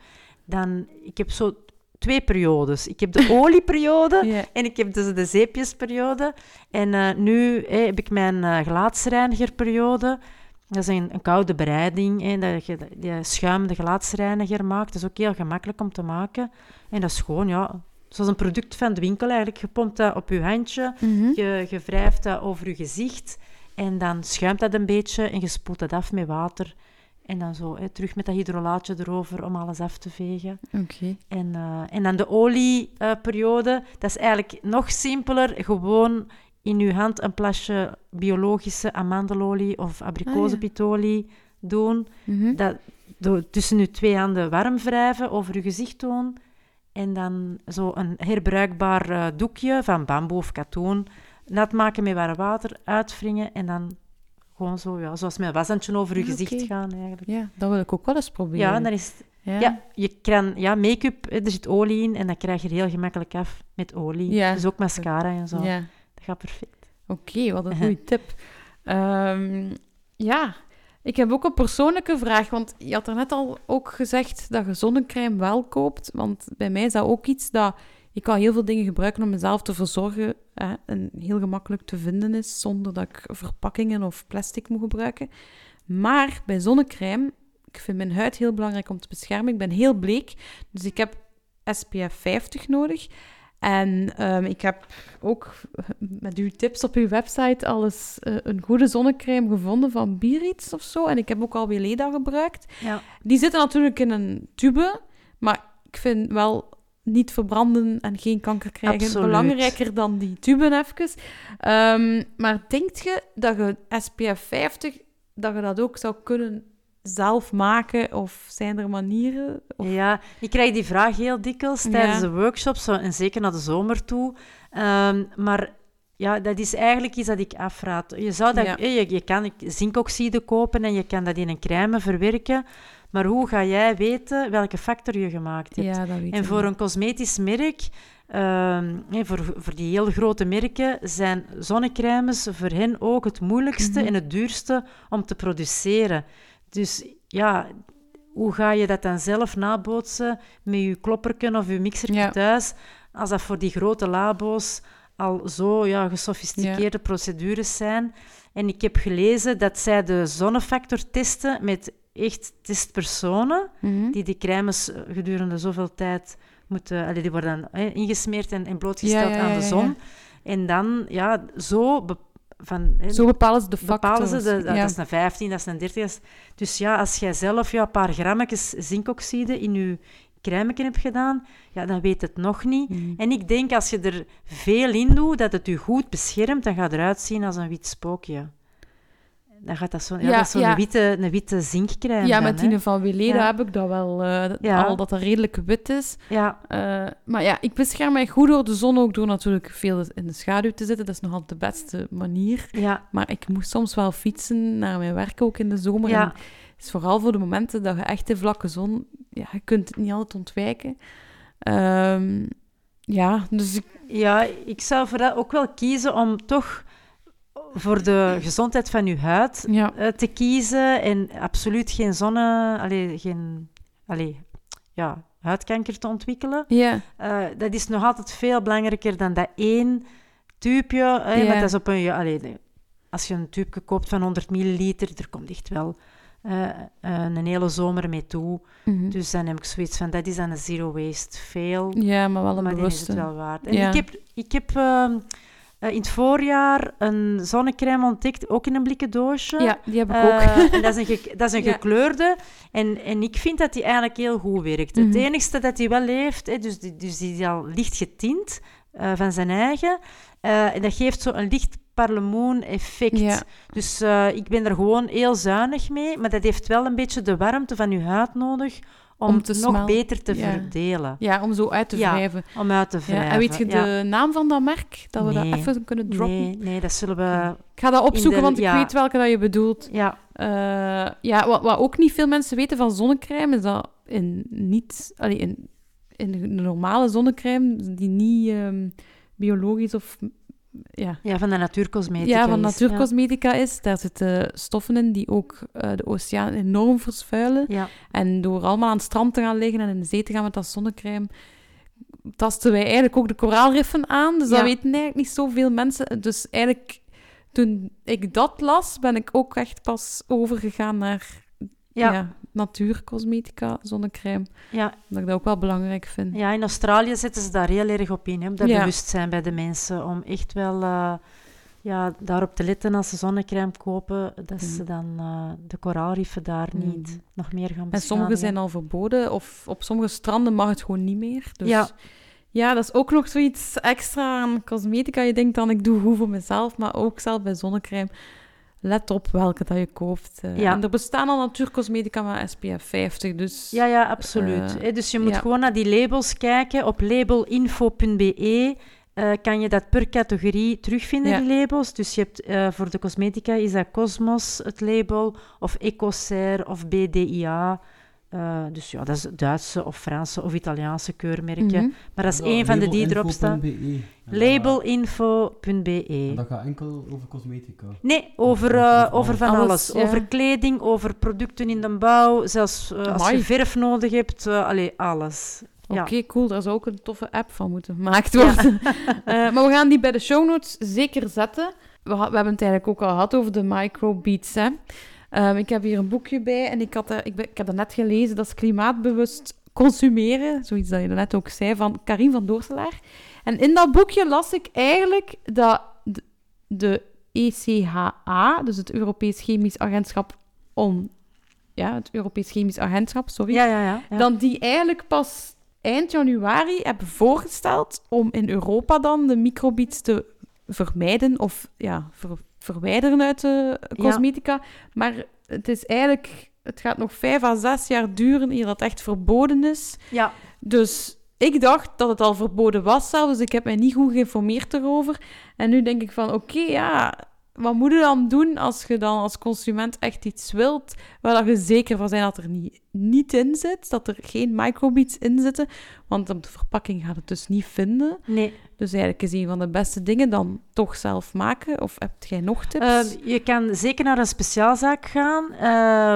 [SPEAKER 5] dan... Ik heb zo twee periodes. Ik heb de olieperiode en ik heb dus de zeepjesperiode. En eh, nu hè, heb ik mijn eh gelaatsreinigerperiode. Dat is een, een koude bereiding. Hè, dat je die schuim de gelaatsreiniger maakt. Dat is ook heel gemakkelijk om te maken. En dat is gewoon, ja, zoals een product van de winkel eigenlijk. Je pompt dat op je handje,
[SPEAKER 3] Mhm.
[SPEAKER 5] je, je wrijft dat over je gezicht. En dan schuimt dat een beetje en je spoelt dat af met water. En dan zo hè, terug met dat hydrolaatje erover om alles af te vegen.
[SPEAKER 3] Oké.
[SPEAKER 5] En, eh, en dan de olieperiode, dat is eigenlijk nog simpeler. Gewoon in uw hand een plasje biologische amandelolie of abrikozenpitolie doen.
[SPEAKER 3] Mhm.
[SPEAKER 5] Dat door tussen uw twee handen warm wrijven, over uw gezicht doen. En dan zo een herbruikbaar eh, doekje van bamboe of katoen nat maken met warm water, uitwringen en dan gewoon zo, ja, zoals met een washandje over uw
[SPEAKER 3] Ah,
[SPEAKER 5] gezicht gaan eigenlijk.
[SPEAKER 3] Ja, dat wil ik ook wel eens proberen.
[SPEAKER 5] Ja, dan is
[SPEAKER 3] Ja.
[SPEAKER 5] ja, je kan, ja, make-up, er zit olie in en dat krijg je er heel gemakkelijk af met olie.
[SPEAKER 3] Ja.
[SPEAKER 5] Dus ook mascara en zo.
[SPEAKER 3] Ja.
[SPEAKER 5] Gaat perfect.
[SPEAKER 3] Oké, wat een goede tip. Ehm, ja, ik heb ook een persoonlijke vraag, want je had er net al ook gezegd dat je zonnecrème wel koopt, want bij mij is dat ook iets dat ik kan heel veel dingen gebruiken om mezelf te verzorgen hè, en heel gemakkelijk te vinden is, zonder dat ik verpakkingen of plastic moet gebruiken. Maar bij zonnecrème, ik vind mijn huid heel belangrijk om te beschermen. Ik ben heel bleek, dus ik heb SPF 50 nodig. En ehm, ik heb ook met uw tips op uw website alles eh, een goede zonnecrème gevonden van Biarritz of zo. En ik heb ook al Weleda gebruikt.
[SPEAKER 5] Ja.
[SPEAKER 3] Die zitten natuurlijk in een tube, maar ik vind wel niet verbranden en geen kanker krijgen
[SPEAKER 5] Absoluut.
[SPEAKER 3] belangrijker dan die tuben even. Ehm, maar denkt je dat je SPF 50, dat je dat ook zou kunnen zelf maken? Of zijn er manieren? Of...
[SPEAKER 5] Ja, ik krijg die vraag heel dikwijls
[SPEAKER 3] Ja.
[SPEAKER 5] tijdens de workshops, zo, en zeker naar de zomer toe. Ehm, maar ja, dat is eigenlijk iets dat ik afraad. Je, zou dat,
[SPEAKER 3] Ja.
[SPEAKER 5] eh, je, je kan zinkoxide kopen en je kan dat in een crème verwerken. Maar hoe ga jij weten welke factor je gemaakt hebt?
[SPEAKER 3] Ja,
[SPEAKER 5] En voor
[SPEAKER 3] niet.
[SPEAKER 5] een cosmetisch merk, ehm, voor, voor die heel grote merken, zijn zonnecrèmes voor hen ook het moeilijkste
[SPEAKER 3] Mhm.
[SPEAKER 5] en het duurste om te produceren. Dus ja, hoe ga je dat dan zelf nabootsen met je klopperken of je mixer
[SPEAKER 3] Ja.
[SPEAKER 5] thuis, als dat voor die grote labo's al zo ja, gesofisticeerde procedures zijn? En ik heb gelezen dat zij de zonnefactor testen met echt testpersonen
[SPEAKER 3] Mhm.
[SPEAKER 5] die die crèmes eh, gedurende zoveel tijd moeten... allee, die worden dan hè, ingesmeerd en, en blootgesteld
[SPEAKER 3] Ja,
[SPEAKER 5] aan de zon. En dan, ja, zo... van, hè,
[SPEAKER 3] Zo bepalen ze de
[SPEAKER 5] bepalen ze, de, dat is een 15, dat is een 30. dat is- Dus ja, als jij zelf ja, een paar grammetjes zinkoxide in je crème hebt gedaan, ja, dan weet het nog niet.
[SPEAKER 3] Mhm.
[SPEAKER 5] En ik denk, als je er veel in doet, dat het je goed beschermt, dan gaat het eruit zien als een wit spookje. Dan gaat dat ja, dat zo'n
[SPEAKER 3] ja.
[SPEAKER 5] witte, een witte zinkcrème
[SPEAKER 3] Ja, met die van Weleda heb ik dat wel, eh,
[SPEAKER 5] Ja.
[SPEAKER 3] al dat dat redelijk wit is.
[SPEAKER 5] Ja,
[SPEAKER 3] Eh, maar ja, ik bescherm mij goed door de zon, ook door natuurlijk veel in de schaduw te zitten. Dat is nog altijd de beste manier.
[SPEAKER 5] ja,
[SPEAKER 3] Maar ik moest soms wel fietsen naar mijn werk, ook in de zomer.
[SPEAKER 5] Ja.
[SPEAKER 3] En is vooral voor de momenten dat je echt de vlakke zon... Ja, je kunt het niet altijd ontwijken. Ehm, ja, dus ik...
[SPEAKER 5] ja, ik zou voor dat ook wel kiezen om toch voor de gezondheid van je huid
[SPEAKER 3] Ja,
[SPEAKER 5] eh, te kiezen en absoluut geen zonne... Allee, geen... Allee, ja, huidkanker te ontwikkelen.
[SPEAKER 3] ja,
[SPEAKER 5] Eh, dat is nog altijd veel belangrijker dan dat één tubeje. Hè,
[SPEAKER 3] Ja.
[SPEAKER 5] Want dat is op een, allee, als je een tube koopt van 100 milliliter, er komt echt wel eh, een hele zomer mee toe.
[SPEAKER 3] mhm.
[SPEAKER 5] Dus dan heb ik zoiets van, dat is dan een zero waste veel.
[SPEAKER 3] ja maar wel een
[SPEAKER 5] maar is het wel waard. En
[SPEAKER 3] Ja.
[SPEAKER 5] ik heb, ik heb ehm, eh, in het voorjaar een zonnecrème ontdekt, ook in een blikken doosje.
[SPEAKER 3] Ja, die heb ik
[SPEAKER 5] Eh,
[SPEAKER 3] ook.
[SPEAKER 5] en dat is een, ge- dat is een
[SPEAKER 3] Ja.
[SPEAKER 5] gekleurde. En, en ik vind dat die eigenlijk heel goed werkt.
[SPEAKER 3] Mhm.
[SPEAKER 5] Het enigste dat hij wel heeft, hè, dus, die, dus die is al licht getint eh, van zijn eigen. eh, en dat geeft zo een licht parlemoen-effect.
[SPEAKER 3] Ja.
[SPEAKER 5] Dus eh, ik ben er gewoon heel zuinig mee. Maar dat heeft wel een beetje de warmte van je huid nodig om, nog beter te
[SPEAKER 3] Ja.
[SPEAKER 5] verdelen.
[SPEAKER 3] ja, om zo uit te
[SPEAKER 5] Ja,
[SPEAKER 3] wrijven.
[SPEAKER 5] Om uit te
[SPEAKER 3] Ja, en weet je de naam van dat merk? Dat we
[SPEAKER 5] Nee.
[SPEAKER 3] dat even kunnen droppen?
[SPEAKER 5] Nee, nee, dat zullen we...
[SPEAKER 3] Ik ga dat opzoeken,
[SPEAKER 5] de-
[SPEAKER 3] want ik weet welke dat je bedoelt.
[SPEAKER 5] Ja,
[SPEAKER 3] Eh, ja, wat, wat ook niet veel mensen weten van zonnecrème, is dat in, niet, allee, in, in de normale zonnecrème, die niet ehm, biologisch of... Ja,
[SPEAKER 5] ja, van de natuurcosmetica.
[SPEAKER 3] ja, van natuurcosmetica is. Daar zitten stoffen in die ook eh, de oceaan enorm vervuilen.
[SPEAKER 5] Ja.
[SPEAKER 3] En door allemaal aan het strand te gaan liggen en in de zee te gaan met dat zonnecrème, tasten wij eigenlijk ook de koraalriffen aan. Dus dat weten eigenlijk niet zoveel mensen. Dus eigenlijk, toen ik dat las, ben ik ook echt pas overgegaan naar
[SPEAKER 5] Ja.
[SPEAKER 3] Natuurcosmetica, zonnecrème.
[SPEAKER 5] Ja,
[SPEAKER 3] Dat ik dat ook wel belangrijk vind.
[SPEAKER 5] ja, in Australië zetten ze daar heel erg op in, hè, op dat
[SPEAKER 3] Ja.
[SPEAKER 5] bewustzijn bij de mensen, om echt wel eh, ja, daarop te letten als ze zonnecrème kopen, dat ze
[SPEAKER 3] Mhm.
[SPEAKER 5] dan eh, de koraalriffen daar
[SPEAKER 3] Mhm.
[SPEAKER 5] niet nog meer gaan
[SPEAKER 3] En
[SPEAKER 5] beschadigen.
[SPEAKER 3] sommige zijn al verboden, of op sommige stranden mag het gewoon niet meer. Dus
[SPEAKER 5] Ja.
[SPEAKER 3] ja, dat is ook nog zoiets extra aan cosmetica. Je denkt dan, ik doe goed voor mezelf, maar ook zelf bij zonnecrème. Let op welke dat je koopt. eh.
[SPEAKER 5] Ja.
[SPEAKER 3] En er bestaan al natuurcosmetica met SPF 50, dus...
[SPEAKER 5] Ja, ja, absoluut.
[SPEAKER 3] Eh,
[SPEAKER 5] dus je moet
[SPEAKER 3] ja.
[SPEAKER 5] gewoon naar die labels kijken. Op labelinfo.be eh, kan je dat per categorie terugvinden,
[SPEAKER 3] Ja.
[SPEAKER 5] die labels. Dus je hebt voor de cosmetica is dat Cosmos het label, of Ecocer of BDIA. Eh, dus ja, dat is Duitse of Franse of Italiaanse keurmerken.
[SPEAKER 3] Mhm.
[SPEAKER 5] Maar dat is één van de die erop staan.
[SPEAKER 4] Labelinfo.be. Dat-
[SPEAKER 5] Labelinfo.be.
[SPEAKER 4] Dat gaat enkel over cosmetica.
[SPEAKER 5] Nee, over,
[SPEAKER 4] Over
[SPEAKER 5] eh, over van
[SPEAKER 3] Alles,
[SPEAKER 5] alles.
[SPEAKER 3] ja.
[SPEAKER 5] Over kleding, over producten in de bouw, zelfs eh, als je verf nodig hebt. allee, alles.
[SPEAKER 3] Oké,
[SPEAKER 5] Ja.
[SPEAKER 3] cool. Daar zou ook een toffe app van moeten gemaakt worden. Eh, maar we gaan die bij de show notes zeker zetten. We, we hebben het eigenlijk ook al gehad over de microbeats. Hè. Ehm, ik heb hier een boekje bij en ik, had er, ik, ben, ik heb dat net gelezen. Dat is klimaatbewust consumeren. Zoiets dat je net ook zei van Karin van Doorselaar. En in dat boekje las ik eigenlijk dat de, de ECHA, dus het Europees Chemisch Agentschap om... Ja, het Europees Chemisch Agentschap, sorry
[SPEAKER 5] Ja, ja, ja. ja.
[SPEAKER 3] dan die eigenlijk pas eind januari hebben voorgesteld om in Europa dan de microbeats te vermijden of ja, ver- verwijderen uit de cosmetica. Maar het is eigenlijk, het gaat nog vijf à zes jaar duren eer dat echt verboden is.
[SPEAKER 5] ja.
[SPEAKER 3] Dus ik dacht dat het al verboden was zelf, dus ik heb mij niet goed geïnformeerd erover. En nu denk ik van, oké, ja, wat moet je dan doen als je dan als consument echt iets wilt, waar dat je zeker van zijn dat er niet, niet in zit, dat er geen microbeads in zitten, want op de verpakking gaat het dus niet vinden.
[SPEAKER 5] Nee,
[SPEAKER 3] Dus eigenlijk is een van de beste dingen dan toch zelf maken. Of heb jij nog tips?
[SPEAKER 5] Eh, je kan zeker naar een speciaalzaak gaan. eh,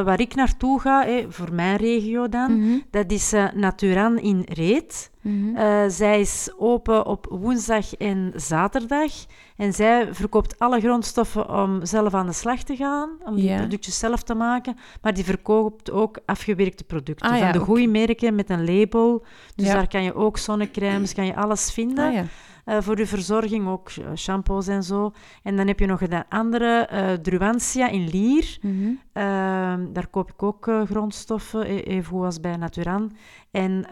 [SPEAKER 5] waar ik naartoe ga, voor mijn regio dan,
[SPEAKER 3] Mhm,
[SPEAKER 5] dat is eh, Naturan in Reet.
[SPEAKER 3] mhm.
[SPEAKER 5] Eh, zij is open op woensdag en zaterdag. En zij verkoopt alle grondstoffen om zelf aan de slag te gaan, om die
[SPEAKER 3] Ja.
[SPEAKER 5] productjes zelf te maken. Maar die verkoopt ook afgewerkte producten
[SPEAKER 3] Ah, ja,
[SPEAKER 5] van de goede merken met een label. Dus daar kan je ook zonnecrèmes, kan je alles vinden
[SPEAKER 3] Ah,
[SPEAKER 5] eh, voor je verzorging, ook shampoos en zo. En dan heb je nog een andere, eh Druantia in Lier.
[SPEAKER 3] Mhm.
[SPEAKER 5] Ehm, daar koop ik ook eh, grondstoffen, e- even als bij Naturan. En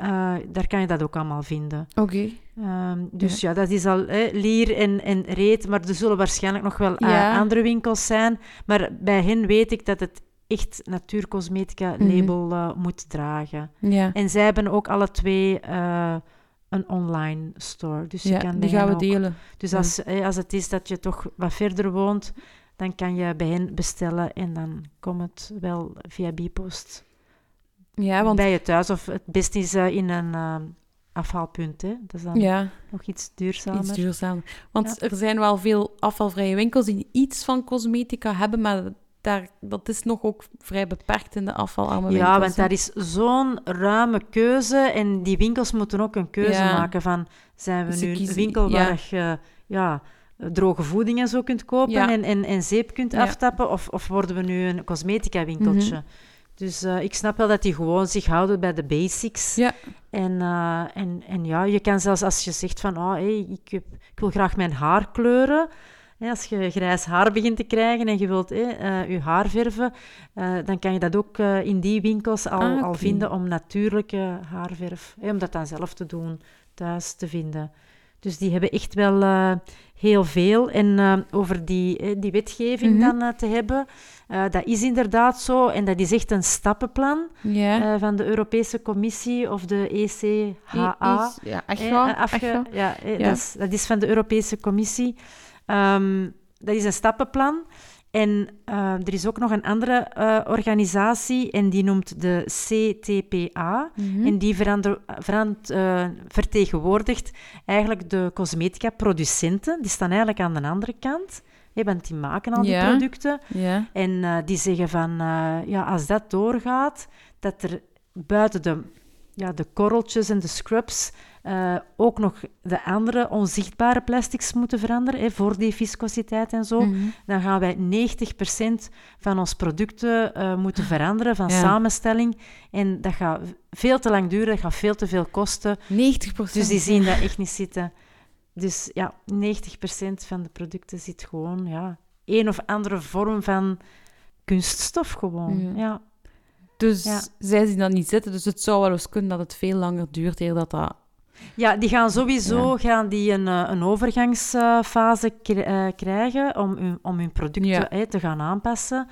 [SPEAKER 5] daar kan je dat ook allemaal vinden.
[SPEAKER 3] Oké.
[SPEAKER 5] Ehm, dus ja. dat is al hè, Lier en, en Reet, maar er zullen waarschijnlijk nog wel
[SPEAKER 3] Ja.
[SPEAKER 5] andere winkels zijn. Maar bij hen weet ik dat het echt natuurcosmetica
[SPEAKER 3] Mhm.
[SPEAKER 5] label moet dragen.
[SPEAKER 3] Ja.
[SPEAKER 5] En zij hebben ook alle twee een online store. Dus je
[SPEAKER 3] ja,
[SPEAKER 5] kan
[SPEAKER 3] die gaan we
[SPEAKER 5] ook-
[SPEAKER 3] delen.
[SPEAKER 5] Dus
[SPEAKER 3] Ja.
[SPEAKER 5] als, hè, als het is dat je toch wat verder woont, dan kan je bij hen bestellen en dan komt het wel via Bipost
[SPEAKER 3] Ja, want
[SPEAKER 5] bij je thuis. Of het beste is eh, in een eh, afhaalpunt. Hè. Dat is dan
[SPEAKER 3] ja,
[SPEAKER 5] nog iets duurzamer.
[SPEAKER 3] iets duurzaam. Want er zijn wel veel afvalvrije winkels die iets van cosmetica hebben, maar daar, dat is nog ook vrij beperkt in de afvalarme winkels.
[SPEAKER 5] Ja, want daar is zo'n ruime keuze en die winkels moeten ook een keuze
[SPEAKER 3] Ja.
[SPEAKER 5] maken van zijn we
[SPEAKER 3] Ze
[SPEAKER 5] nu
[SPEAKER 3] kiezen-
[SPEAKER 5] een winkel
[SPEAKER 3] ja.
[SPEAKER 5] waar je ja, droge voeding en zo kunt kopen
[SPEAKER 3] Ja.
[SPEAKER 5] en, en, en zeep kunt aftappen of, of worden we nu een cosmetica winkeltje?
[SPEAKER 3] Mhm.
[SPEAKER 5] Dus eh, ik snap wel dat die gewoon zich houden bij de basics.
[SPEAKER 3] Ja.
[SPEAKER 5] En, eh, en, en ja, je kan zelfs als je zegt van oh, hey, ik, heb, ik wil graag mijn haar kleuren. Als je grijs haar begint te krijgen en je wilt eh, je haar verven, eh, dan kan je dat ook eh, in die winkels al,
[SPEAKER 3] Ah,
[SPEAKER 5] al vinden om natuurlijke haarverf. Om dat dan zelf te doen, thuis te vinden. Dus die hebben echt wel heel veel. En over die, eh, die wetgeving
[SPEAKER 3] Mhm.
[SPEAKER 5] dan te hebben, dat is inderdaad zo. En dat is echt een stappenplan van de Europese Commissie of de ECHA.
[SPEAKER 3] Is- ja,
[SPEAKER 5] Eh, eh, ja, eh,
[SPEAKER 3] Ja.
[SPEAKER 5] Dat, is, dat is van de Europese Commissie. Ehm, dat is een stappenplan. En eh, er is ook nog een andere eh, organisatie en die noemt de CTPA.
[SPEAKER 3] Mhm.
[SPEAKER 5] En die verander, eh, vertegenwoordigt eigenlijk de cosmetica-producenten. Die staan eigenlijk aan de andere kant, hè, want die maken al die
[SPEAKER 3] Ja.
[SPEAKER 5] producten.
[SPEAKER 3] Ja.
[SPEAKER 5] En eh, die zeggen van, ja, als dat doorgaat, dat er buiten de, ja, de korreltjes en de scrubs eh, ook nog de andere onzichtbare plastics moeten veranderen, hè, voor die viscositeit en zo.
[SPEAKER 3] Mhm.
[SPEAKER 5] Dan gaan wij 90% van onze producten eh, moeten veranderen, van
[SPEAKER 3] Ja.
[SPEAKER 5] samenstelling. En dat gaat veel te lang duren, dat gaat veel te veel kosten.
[SPEAKER 3] 90
[SPEAKER 5] Dus die zien dat echt niet zitten. Dus ja, 90% van de producten zit gewoon, ja, een of andere vorm van kunststof gewoon.
[SPEAKER 3] Ja. Dus
[SPEAKER 5] Ja.
[SPEAKER 3] zij zien dat niet zitten. Dus het zou wel eens kunnen dat het veel langer duurt eer dat dat...
[SPEAKER 5] Ja, die gaan sowieso gaan die een, eh, een overgangsfase eh, krijgen om hun, om hun producten
[SPEAKER 3] Ja.
[SPEAKER 5] hè, te gaan aanpassen.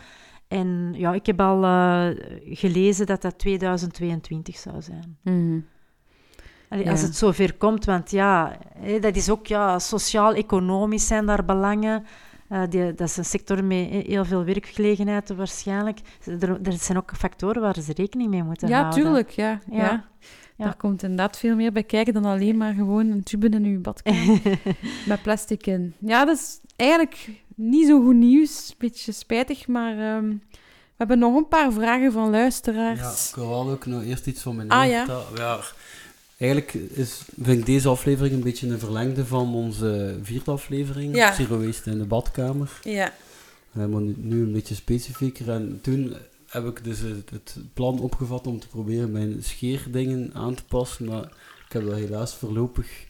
[SPEAKER 5] En ja, ik heb al eh, gelezen dat dat 2022 zou zijn.
[SPEAKER 3] Mhm.
[SPEAKER 5] Allee. Als het zover komt, want ja, dat is ook ja, sociaal-economisch zijn daar belangen. Eh, die, dat is een sector met heel veel werkgelegenheid waarschijnlijk. Er, er zijn ook factoren waar ze rekening mee moeten
[SPEAKER 3] Ja,
[SPEAKER 5] houden.
[SPEAKER 3] tuurlijk. Ja. Ja.
[SPEAKER 5] Ja.
[SPEAKER 3] Daar komt inderdaad veel meer bij kijken dan alleen maar gewoon een tube in uw badkamer met plastic in. Ja, dat is eigenlijk niet zo goed nieuws. Beetje spijtig, maar ehm, we hebben nog een paar vragen van
[SPEAKER 4] Ja,
[SPEAKER 3] luisteraars.
[SPEAKER 4] ik wil wel ook nog eerst iets van mijn
[SPEAKER 3] Ah, ja.
[SPEAKER 4] ja. Eigenlijk is, vind ik deze aflevering een beetje een verlengde van onze vierde aflevering.
[SPEAKER 3] Ja.
[SPEAKER 4] Zero Waste in de badkamer.
[SPEAKER 3] Ja.
[SPEAKER 4] Eh, maar nu, nu een beetje specifieker. En toen heb ik dus het, het plan opgevat om te proberen mijn scheerdingen aan te passen. Maar ik heb dat helaas voorlopig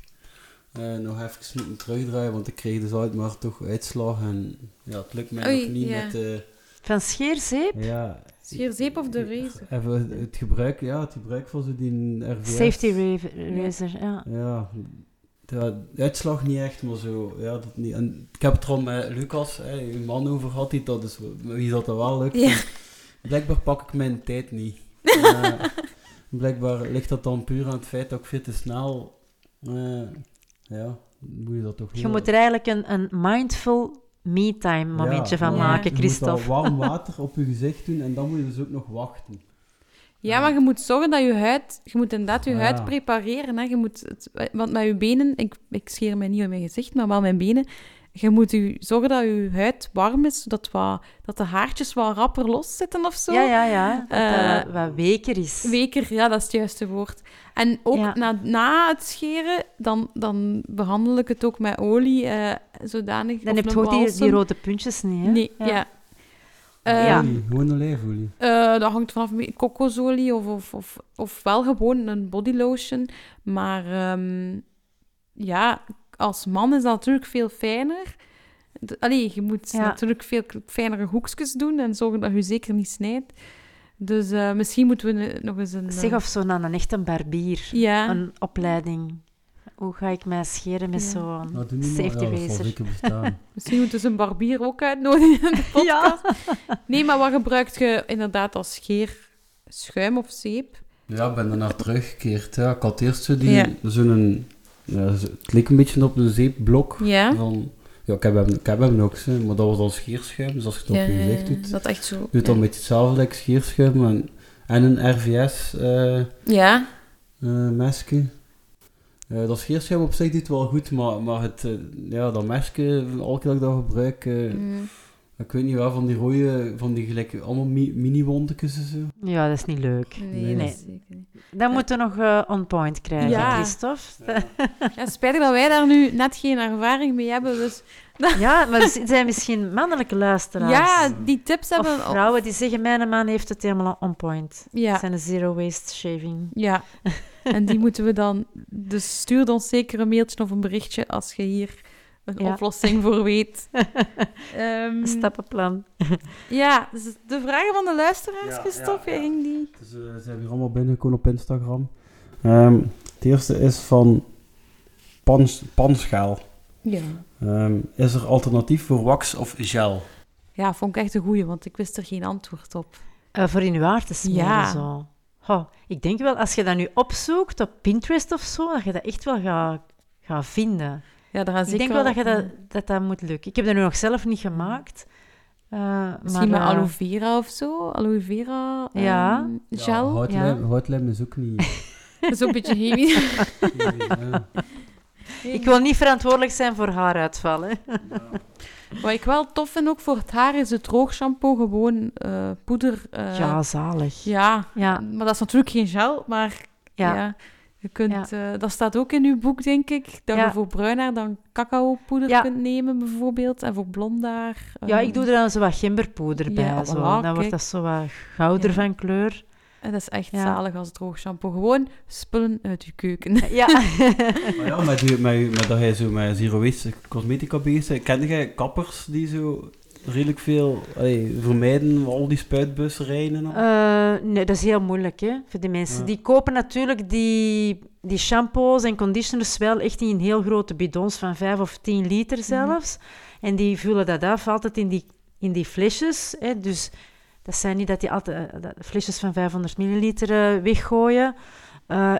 [SPEAKER 4] eh, nog even moeten terugdraaien. Want ik kreeg dus altijd maar toch uitslag. En ja, het lukt mij
[SPEAKER 3] Oei,
[SPEAKER 4] nog niet
[SPEAKER 3] ja.
[SPEAKER 4] met de...
[SPEAKER 5] Van scheerzeep?
[SPEAKER 4] Ja,
[SPEAKER 3] Scheerzeep of de razor?
[SPEAKER 4] Even het, gebruik, ja, het gebruik van zo die RVS.
[SPEAKER 5] Safety ra- razor, ja.
[SPEAKER 4] Ja, de, uitslag niet echt, maar zo, ja, dat niet. En ik heb het er al met Lucas, hè, uw man, over gehad, die dat is, wie dat dat wel lukt.
[SPEAKER 3] Ja.
[SPEAKER 4] Blijkbaar pak ik mijn tijd niet. Blijkbaar ligt dat dan puur aan het feit dat ik veel te snel, eh, ja, moet je dat toch niet
[SPEAKER 5] Je moet er eigenlijk een, een mindful me-time momentje
[SPEAKER 4] Ja,
[SPEAKER 5] van
[SPEAKER 3] ja.
[SPEAKER 5] maken,
[SPEAKER 4] Je moet
[SPEAKER 5] Christophe.
[SPEAKER 4] al warm water op je gezicht doen en dan moet je dus ook nog wachten.
[SPEAKER 3] Ja, maar je moet zorgen dat je huid... Je moet inderdaad je
[SPEAKER 4] Ah,
[SPEAKER 3] huid
[SPEAKER 4] ja.
[SPEAKER 3] prepareren. Hè. Je moet het, want met je benen... Ik, ik scheer mij niet in mijn gezicht, maar wel mijn benen. Je moet je, zorgen dat je huid warm is, zodat wat, dat de haartjes wat rapper los zitten of zo.
[SPEAKER 5] Ja, ja, ja. Dat
[SPEAKER 3] Eh,
[SPEAKER 5] dat wat weker is.
[SPEAKER 3] Weker, ja, dat is het juiste woord. En ook
[SPEAKER 5] Ja.
[SPEAKER 3] na, na het scheren, dan, dan behandel ik het ook met olie, eh, zodanig...
[SPEAKER 5] Dan heb je ook die, die rode puntjes niet, hè?
[SPEAKER 3] Nee, ja. Eh,
[SPEAKER 5] Ja.
[SPEAKER 4] Olie, gewoon olijfolie.
[SPEAKER 3] eh, dat hangt vanaf me- kokosolie of, of, of, of wel gewoon een body lotion. Maar ehm, ja, als man is dat natuurlijk veel fijner. Allee, je moet
[SPEAKER 5] Ja.
[SPEAKER 3] natuurlijk veel fijnere hoekjes doen en zorgen dat je zeker niet snijdt. Dus eh, misschien moeten we nog eens een...
[SPEAKER 5] Zeg,
[SPEAKER 3] eh,
[SPEAKER 5] of zo aan een echte barbier.
[SPEAKER 3] Ja,
[SPEAKER 5] Een opleiding. Hoe ga ik mij scheren met
[SPEAKER 3] Ja.
[SPEAKER 5] zo'n
[SPEAKER 4] Nou,
[SPEAKER 5] safety razor?
[SPEAKER 3] misschien moeten ze een barbier ook uitnodigen in de podcast. Nee, maar wat gebruikt je inderdaad als scheer? Schuim of zeep?
[SPEAKER 4] Ja, ik ben er naar teruggekeerd. Ja. Ik had eerst zo die, zo'n... Ja, het leek een beetje op een zeepblok.
[SPEAKER 3] Ja?
[SPEAKER 4] Van, ja, ik heb, hem, ik heb hem ook, zo, maar dat was al scheerschuim. Dus als je het op je gezicht doet,
[SPEAKER 3] dat echt zo.
[SPEAKER 4] doe het dan
[SPEAKER 3] ja.
[SPEAKER 4] met hetzelfde like scheerschuim. En, en een RVS eh
[SPEAKER 3] Ja,
[SPEAKER 4] eh, mesje. Eh, dat scheerschuim op zich doet wel goed, maar, maar het, ja, dat mesje, elke keer dat ik dat gebruik,
[SPEAKER 3] mm,
[SPEAKER 4] ik weet niet waar, van die rode, van die gelijk, allemaal mi mini-wondjes en zo.
[SPEAKER 5] Ja, dat is niet leuk.
[SPEAKER 3] nee,
[SPEAKER 4] Nee.
[SPEAKER 3] zeker niet.
[SPEAKER 5] Dan moeten we nog eh, on point krijgen,
[SPEAKER 3] Ja.
[SPEAKER 5] Christophe.
[SPEAKER 3] Ja, spijtig dat wij daar nu net geen ervaring mee hebben. Dus
[SPEAKER 5] Ja, maar er zijn misschien mannelijke luisteraars.
[SPEAKER 3] ja, die tips
[SPEAKER 5] Of
[SPEAKER 3] hebben...
[SPEAKER 5] vrouwen die zeggen, mijn man heeft het helemaal on point.
[SPEAKER 3] Ja,
[SPEAKER 5] Zijn een zero waste shaving.
[SPEAKER 3] ja. En die moeten we dan... Dus stuur ons zeker een mailtje of een berichtje als je hier een
[SPEAKER 5] Ja.
[SPEAKER 3] oplossing voor weet. Ehm,
[SPEAKER 5] Een stappenplan.
[SPEAKER 3] Ja, dus de vragen van de luisteraars,
[SPEAKER 4] Ja,
[SPEAKER 3] Christophe,
[SPEAKER 4] ja, ja.
[SPEAKER 3] jij ging die...
[SPEAKER 4] Dus, eh, ze hebben hier allemaal binnengekomen op Instagram. Ehm, het eerste is van pans, panschaal.
[SPEAKER 3] Ja.
[SPEAKER 4] Ehm, is er alternatief voor wax of gel?
[SPEAKER 3] Ja, vond ik echt een goeie, want ik wist er geen antwoord op.
[SPEAKER 5] Eh, voor in uw haar te smeren,
[SPEAKER 3] Ja.
[SPEAKER 5] zo. Ik denk wel, als je dat nu opzoekt op Pinterest of zo, dat je dat echt wel gaat, gaat vinden.
[SPEAKER 3] Ja, daar gaan
[SPEAKER 5] ik denk wel dat, je dat, dat dat moet lukken. Ik heb dat nu nog zelf niet gemaakt. Eh,
[SPEAKER 3] Misschien
[SPEAKER 5] maar,
[SPEAKER 3] met
[SPEAKER 5] eh,
[SPEAKER 3] aloe vera of zo. Aloe vera
[SPEAKER 5] Ja.
[SPEAKER 3] ehm, gel.
[SPEAKER 4] houtlijm, houtlijm is ook niet...
[SPEAKER 3] Dat is ook een beetje chemisch.
[SPEAKER 4] ja.
[SPEAKER 5] Ik wil niet verantwoordelijk zijn voor haaruitval. Hè.
[SPEAKER 3] Wat ik wel tof vind ook voor het haar is het droogshampoo, gewoon eh, poeder. eh,
[SPEAKER 5] ja, zalig.
[SPEAKER 3] ja.
[SPEAKER 5] Ja,
[SPEAKER 3] maar dat is natuurlijk geen gel, maar
[SPEAKER 5] ja.
[SPEAKER 3] ja. Je kunt, eh, dat staat ook in uw boek, denk ik, dat
[SPEAKER 5] Ja.
[SPEAKER 3] je voor bruin haar dan cacaopoeder
[SPEAKER 5] Ja.
[SPEAKER 3] kunt nemen, bijvoorbeeld, en voor blond haar...
[SPEAKER 5] ja,
[SPEAKER 3] ehm,
[SPEAKER 5] ik doe er dan zo wat gemberpoeder bij.
[SPEAKER 3] Ja,
[SPEAKER 5] zo.
[SPEAKER 3] voilà,
[SPEAKER 5] Dan
[SPEAKER 3] kijk.
[SPEAKER 5] wordt dat zo wat gouder
[SPEAKER 3] Ja.
[SPEAKER 5] van kleur.
[SPEAKER 3] En dat is echt
[SPEAKER 5] Ja.
[SPEAKER 3] zalig als droogshampoo. Gewoon spullen uit je keuken.
[SPEAKER 5] Ja.
[SPEAKER 4] Maar ja, met, met, met dat jij zo met zero waste cosmetica bezig bent, ken jij kappers die zo redelijk veel allee, vermijden al die spuitbussen rijden en al?
[SPEAKER 5] Eh, nee, dat is heel moeilijk hè, voor die mensen.
[SPEAKER 4] Ja.
[SPEAKER 5] Die kopen natuurlijk die, die shampoos en conditioners wel echt in heel grote bidons van 5 of 10 liter zelfs. En die vullen dat af altijd in die, in die flesjes. Hè. Dus dat zijn niet dat die altijd eh, flesjes van 500 milliliter eh, weggooien.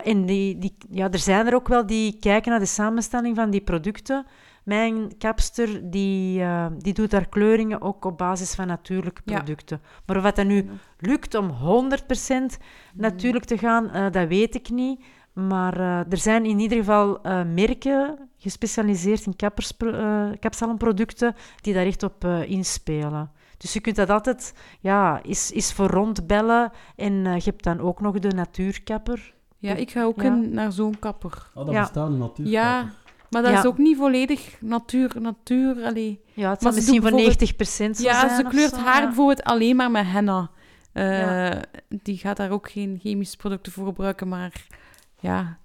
[SPEAKER 5] En die, die, ja, er zijn er ook wel die kijken naar de samenstelling van die producten. Mijn kapster die, eh, die doet daar kleuringen ook op basis van natuurlijke
[SPEAKER 3] Ja.
[SPEAKER 5] producten. Maar of dat dat nu lukt om 100% natuurlijk te gaan, eh, dat weet ik niet. Maar eh, er zijn in ieder geval eh, merken gespecialiseerd in kapperspro- eh, kapsalonproducten die daar echt op eh, inspelen. Dus je kunt dat altijd, ja, is, is voor rondbellen. En eh, je hebt dan ook nog de natuurkapper.
[SPEAKER 3] Ja, ik ga ook
[SPEAKER 5] Ja.
[SPEAKER 3] in, naar zo'n kapper.
[SPEAKER 4] Oh, dat
[SPEAKER 5] ja.
[SPEAKER 4] bestaat natuurlijk.
[SPEAKER 3] Ja, maar dat
[SPEAKER 5] Ja.
[SPEAKER 3] is ook niet volledig natuur. natuur allee.
[SPEAKER 5] Ja, het zal
[SPEAKER 3] ze
[SPEAKER 5] misschien voor
[SPEAKER 3] bijvoorbeeld-
[SPEAKER 5] 90% zo
[SPEAKER 3] Ja, ze kleurt
[SPEAKER 5] zo,
[SPEAKER 3] haar
[SPEAKER 5] ja.
[SPEAKER 3] bijvoorbeeld alleen maar met henna. Eh,
[SPEAKER 5] Ja.
[SPEAKER 3] Die gaat daar ook geen chemische producten voor gebruiken, maar ja...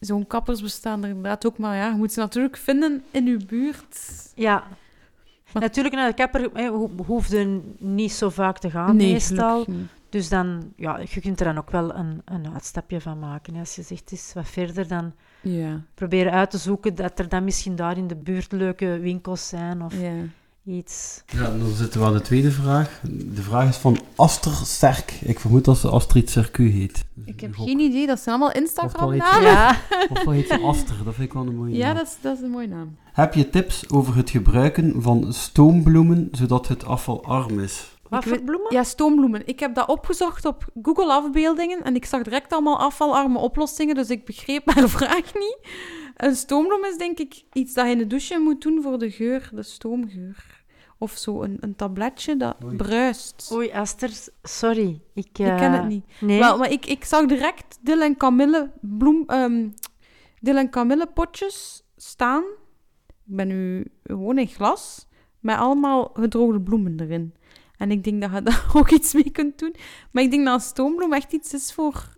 [SPEAKER 3] Zo'n kappers bestaan er inderdaad ook, maar ja, je moet ze natuurlijk vinden in uw buurt.
[SPEAKER 5] Ja.
[SPEAKER 3] Maar-
[SPEAKER 5] Natuurlijk, naar de kapper ho- hoeft je niet zo vaak te gaan, meestal. Dus dan, ja, je kunt er dan ook wel een, een uitstapje van maken. Als je zegt, het is wat verder, dan
[SPEAKER 3] Ja,
[SPEAKER 5] proberen uit te zoeken dat er dan misschien daar in de buurt leuke winkels zijn of
[SPEAKER 3] ja.
[SPEAKER 5] iets.
[SPEAKER 4] Ja, dan zitten we aan de tweede vraag. De vraag is van Aster Sterk. Ik vermoed dat ze Astrid Circuit heet. Dus
[SPEAKER 3] Ik heb geen idee, dat zijn allemaal Instagram-namen.
[SPEAKER 5] Ja,
[SPEAKER 4] Of wel heet ze Aster, dat vind ik wel een mooie
[SPEAKER 3] Ja,
[SPEAKER 4] naam.
[SPEAKER 3] dat is, dat is een mooie naam.
[SPEAKER 4] Heb je tips over het gebruiken van stoombloemen, zodat het afval arm is?
[SPEAKER 5] Wat
[SPEAKER 3] Ik
[SPEAKER 5] voor bloemen?
[SPEAKER 3] Ja, stoombloemen. Ik heb dat opgezocht op Google afbeeldingen en ik zag direct allemaal afvalarme oplossingen, dus ik begreep haar vraag niet. Een stoombloem is denk ik iets dat je in de douche moet doen voor de geur, de stoomgeur. Of zo, een, een tabletje dat
[SPEAKER 4] Oei.
[SPEAKER 3] bruist.
[SPEAKER 5] Oei, Esther, sorry. Ik,
[SPEAKER 3] Ik ken
[SPEAKER 5] eh,
[SPEAKER 3] het niet.
[SPEAKER 5] Nee.
[SPEAKER 3] Wel, maar ik, ik zag direct Dil en Camille bloem, ehm Dil en Camille potjes staan. Ik ben nu gewoon in glas met allemaal gedroogde bloemen erin. En ik denk dat je daar ook iets mee kunt doen. Maar ik denk dat een stoombloem echt iets is voor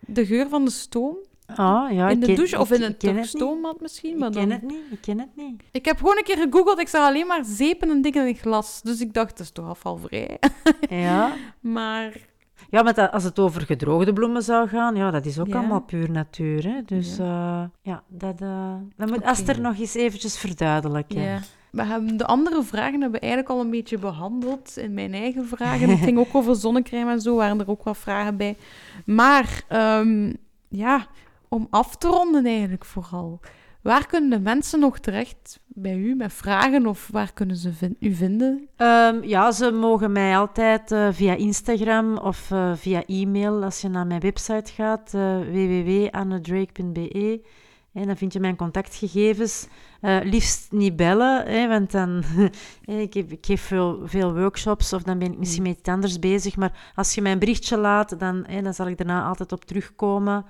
[SPEAKER 3] de geur van de stoom.
[SPEAKER 5] Ah, ja,
[SPEAKER 3] in de
[SPEAKER 5] ken-
[SPEAKER 3] douche of in een toch stoommat misschien. Maar
[SPEAKER 5] Ik ken
[SPEAKER 3] dan...
[SPEAKER 5] het niet, ik ken het niet.
[SPEAKER 3] Ik heb gewoon een keer gegoogeld. Ik zag alleen maar zeepen en dingen in glas. Dus ik dacht, dat is toch afvalvrij.
[SPEAKER 5] Ja,
[SPEAKER 3] maar
[SPEAKER 5] ja maar dat- als het over gedroogde bloemen zou gaan, ja, dat is ook
[SPEAKER 3] Ja.
[SPEAKER 5] allemaal puur natuur. Hè? Dus ja, ja dat, eh, dat moet
[SPEAKER 3] Oké.
[SPEAKER 5] Esther nog eens eventjes verduidelijken.
[SPEAKER 3] Ja. We hebben de andere vragen hebben we eigenlijk al een beetje behandeld in mijn eigen vragen. Het ging ook over zonnecrème en zo, waren er ook wat vragen bij. Maar ehm, ja, om af te ronden eigenlijk vooral. Waar kunnen de mensen nog terecht bij u met vragen of waar kunnen ze u vinden?
[SPEAKER 5] Ehm, ja, ze mogen mij altijd eh, via Instagram of eh, via e-mail, als je naar mijn website gaat, eh www.annedrake.be. En dan vind je mijn contactgegevens. Eh, liefst niet bellen, hè, want dan... ik, heb- ik geef veel, veel workshops of dan ben ik misschien met iets anders bezig. Maar als je mij een berichtje laat, dan, hè, dan zal ik daarna altijd op terugkomen.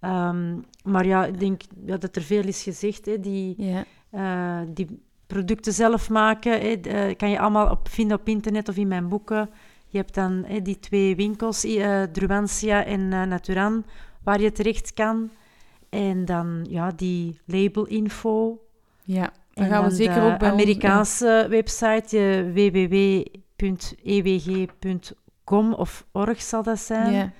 [SPEAKER 5] Ehm, maar ja, ik denk ja, dat er veel is gezegd. Hè, die,
[SPEAKER 3] Ja,
[SPEAKER 5] eh, die producten zelf maken, hè, eh, kan je allemaal op, vinden op internet of in mijn boeken. Je hebt dan hè, die twee winkels, eh Druantia en Naturan, waar je terecht kan. En dan ja, die labelinfo.
[SPEAKER 3] Ja. Dan
[SPEAKER 5] En
[SPEAKER 3] gaan we
[SPEAKER 5] dan
[SPEAKER 3] zeker
[SPEAKER 5] de
[SPEAKER 3] ook bij ons-
[SPEAKER 5] Amerikaanse website, eh, www.ewg.com of org zal dat zijn.
[SPEAKER 3] Ja.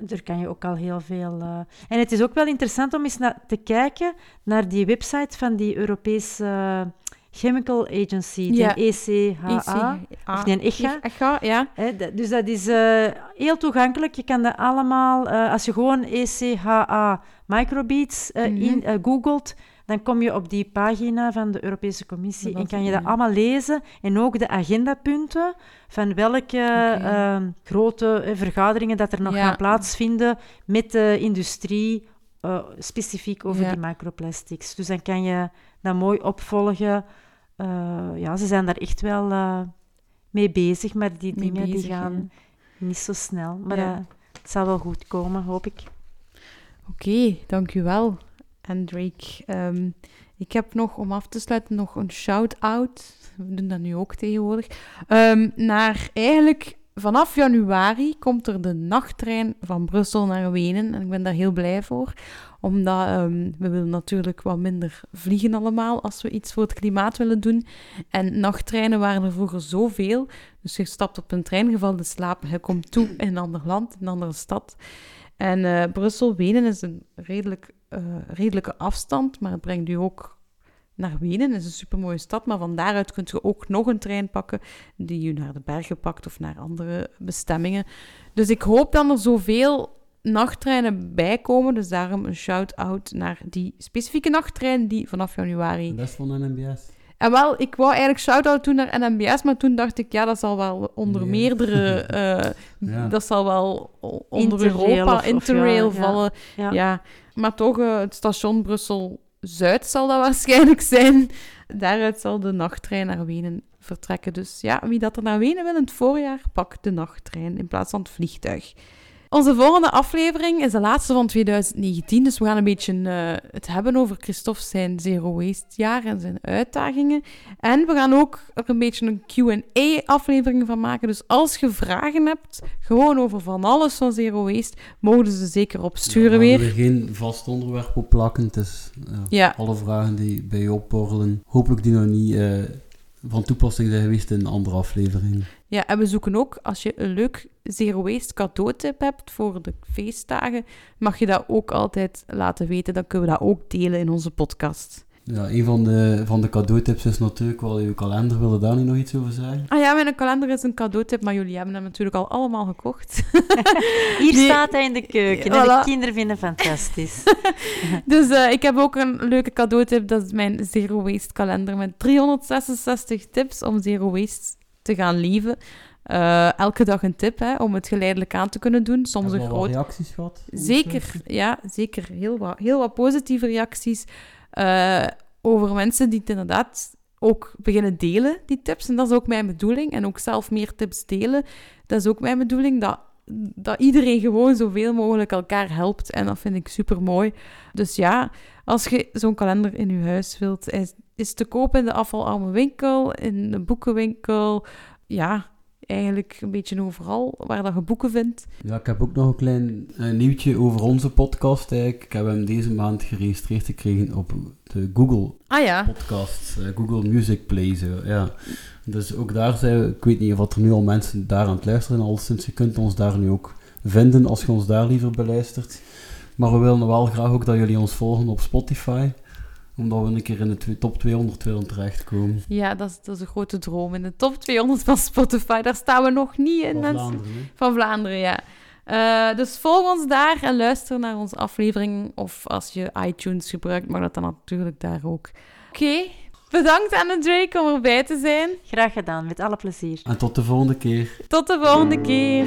[SPEAKER 5] Daar kan je ook al heel veel. eh, En het is ook wel interessant om eens na- te kijken naar die website van die Europese Chemical Agency,
[SPEAKER 3] Ja.
[SPEAKER 5] de ECHA. Of nee, ECHA.
[SPEAKER 3] ECHA, ja.
[SPEAKER 5] Dus dat is eh, heel toegankelijk. Je kan dat allemaal, als je gewoon ECHA microbeads eh,
[SPEAKER 3] Mhm.
[SPEAKER 5] in, googelt, dan kom je op die pagina van de Europese Commissie en kan je dat allemaal lezen. En ook de agendapunten van welke ehm, grote eh, vergaderingen dat er nog
[SPEAKER 3] Ja.
[SPEAKER 5] gaan plaatsvinden met de industrie, eh, specifiek over
[SPEAKER 3] Ja.
[SPEAKER 5] die microplastics. Dus dan kan je dat mooi opvolgen. Eh, ja, ze zijn daar echt wel mee bezig, maar die
[SPEAKER 3] Mee
[SPEAKER 5] dingen
[SPEAKER 3] bezig,
[SPEAKER 5] die gaan
[SPEAKER 3] ja.
[SPEAKER 5] niet zo snel. Maar het zal wel goed komen, hoop ik.
[SPEAKER 3] Oké, dank u wel, en Drake. Ehm, ik heb nog, om af te sluiten, nog een shout-out. We doen dat nu ook tegenwoordig. Ehm, naar eigenlijk vanaf januari komt er de nachttrein van Brussel naar Wenen. En ik ben daar heel blij voor. Omdat ehm, we willen natuurlijk wat minder vliegen allemaal als we iets voor het klimaat willen doen. En nachttreinen waren er vroeger zoveel. Dus je stapt op een trein, je valt in slaap, je komt toe in een ander land, in een andere stad. En eh, Brussel-Wenen is een redelijk, eh, redelijke afstand, maar het brengt u ook naar Wenen. Het is een supermooie stad, maar van daaruit kunt je ook nog een trein pakken die u naar de bergen pakt of naar andere bestemmingen. Dus ik hoop dat er zoveel nachttreinen bijkomen. Dus daarom een shout-out naar die specifieke nachttrein die vanaf januari
[SPEAKER 4] Dat is van een NBS.
[SPEAKER 3] en wel, ik wou eigenlijk shout-out doen naar NMBS, maar toen dacht ik, ja, dat zal wel onder
[SPEAKER 4] Nee.
[SPEAKER 3] meerdere... eh,
[SPEAKER 4] Ja.
[SPEAKER 3] Dat zal wel onder
[SPEAKER 5] Interrail
[SPEAKER 3] Europa,
[SPEAKER 5] of-
[SPEAKER 3] Interrail
[SPEAKER 5] ja.
[SPEAKER 3] vallen.
[SPEAKER 5] Ja.
[SPEAKER 3] Ja. Maar toch, eh, het station Brussel-Zuid zal dat waarschijnlijk zijn. Daaruit zal de nachttrein naar Wenen vertrekken. Dus ja, wie dat er naar Wenen wil in het voorjaar, pak de nachttrein in plaats van het vliegtuig. Onze volgende aflevering is de laatste van 2019, dus we gaan een beetje eh, het hebben over Christophe zijn Zero Waste jaar en zijn uitdagingen. En we gaan ook er een beetje een Q&A-aflevering van maken. Dus als je vragen hebt, gewoon over van alles van Zero Waste, mogen ze zeker opsturen
[SPEAKER 4] Ja, we
[SPEAKER 3] weer.
[SPEAKER 4] hebben er geen vast onderwerp op plakken. Het is ja,
[SPEAKER 3] Ja.
[SPEAKER 4] alle vragen die bij je opborrelen. Hopelijk die nog niet eh, van toepassing zijn geweest in andere afleveringen.
[SPEAKER 3] Ja, en we zoeken ook, als je een leuk Zero Waste cadeautip hebt voor de feestdagen, mag je dat ook altijd laten weten. Dan kunnen we dat ook delen in onze podcast.
[SPEAKER 4] Ja, een van de, van de cadeautips is natuurlijk wel je kalender. Wil je daar niet nog iets over zeggen?
[SPEAKER 3] Ah ja, mijn kalender is een cadeautip, maar jullie hebben hem natuurlijk al allemaal gekocht.
[SPEAKER 5] Hier
[SPEAKER 3] Nee.
[SPEAKER 5] staat hij in de keuken. En
[SPEAKER 3] Voilà.
[SPEAKER 5] de kinderen vinden het fantastisch.
[SPEAKER 3] Dus eh, ik heb ook een leuke cadeautip. Dat is mijn Zero Waste kalender met 366 tips om Zero Waste te gaan leven. Eh, elke dag een tip hè, om het geleidelijk aan te kunnen doen. Soms een groot
[SPEAKER 4] reacties gehad?
[SPEAKER 3] Zeker, ja, zeker. Heel wat, heel wat positieve reacties eh, over mensen die het inderdaad ook beginnen delen, die tips. En dat is ook mijn bedoeling. En ook zelf meer tips delen. Dat is ook mijn bedoeling, dat, dat iedereen gewoon zoveel mogelijk elkaar helpt. En dat vind ik super mooi. Dus ja, als je zo'n kalender in je huis wilt, is, is te koop in de afvalarme winkel, in de boekenwinkel. Ja, eigenlijk een beetje overal waar dat je boeken vindt.
[SPEAKER 4] Ja, ik heb ook nog een klein eh, nieuwtje over onze podcast. Eigenlijk. Ik heb hem deze maand geregistreerd gekregen op de Google
[SPEAKER 3] Ah ja,
[SPEAKER 4] podcast, eh, Google Music Play. Zo, ja. Dus ook daar zijn we, ik weet niet of er nu al mensen daar aan het luisteren al sinds je kunt ons daar nu ook vinden als je ons daar liever beluistert. Maar we willen wel graag ook dat jullie ons volgen op Spotify, omdat we een keer in de top 200 willen terechtkomen.
[SPEAKER 3] Ja, dat is, dat is een grote droom. In de top 200 van Spotify, daar staan we nog niet in.
[SPEAKER 4] Van
[SPEAKER 3] mensen.
[SPEAKER 4] Vlaanderen, hè.
[SPEAKER 3] Van Vlaanderen, ja. Eh, dus volg ons daar en luister naar onze aflevering. Of als je iTunes gebruikt, mag dat dan natuurlijk daar ook. Oké, bedankt aan de Drake om erbij te zijn.
[SPEAKER 5] Graag gedaan, met alle plezier.
[SPEAKER 4] En tot de volgende keer.
[SPEAKER 3] Tot de volgende keer.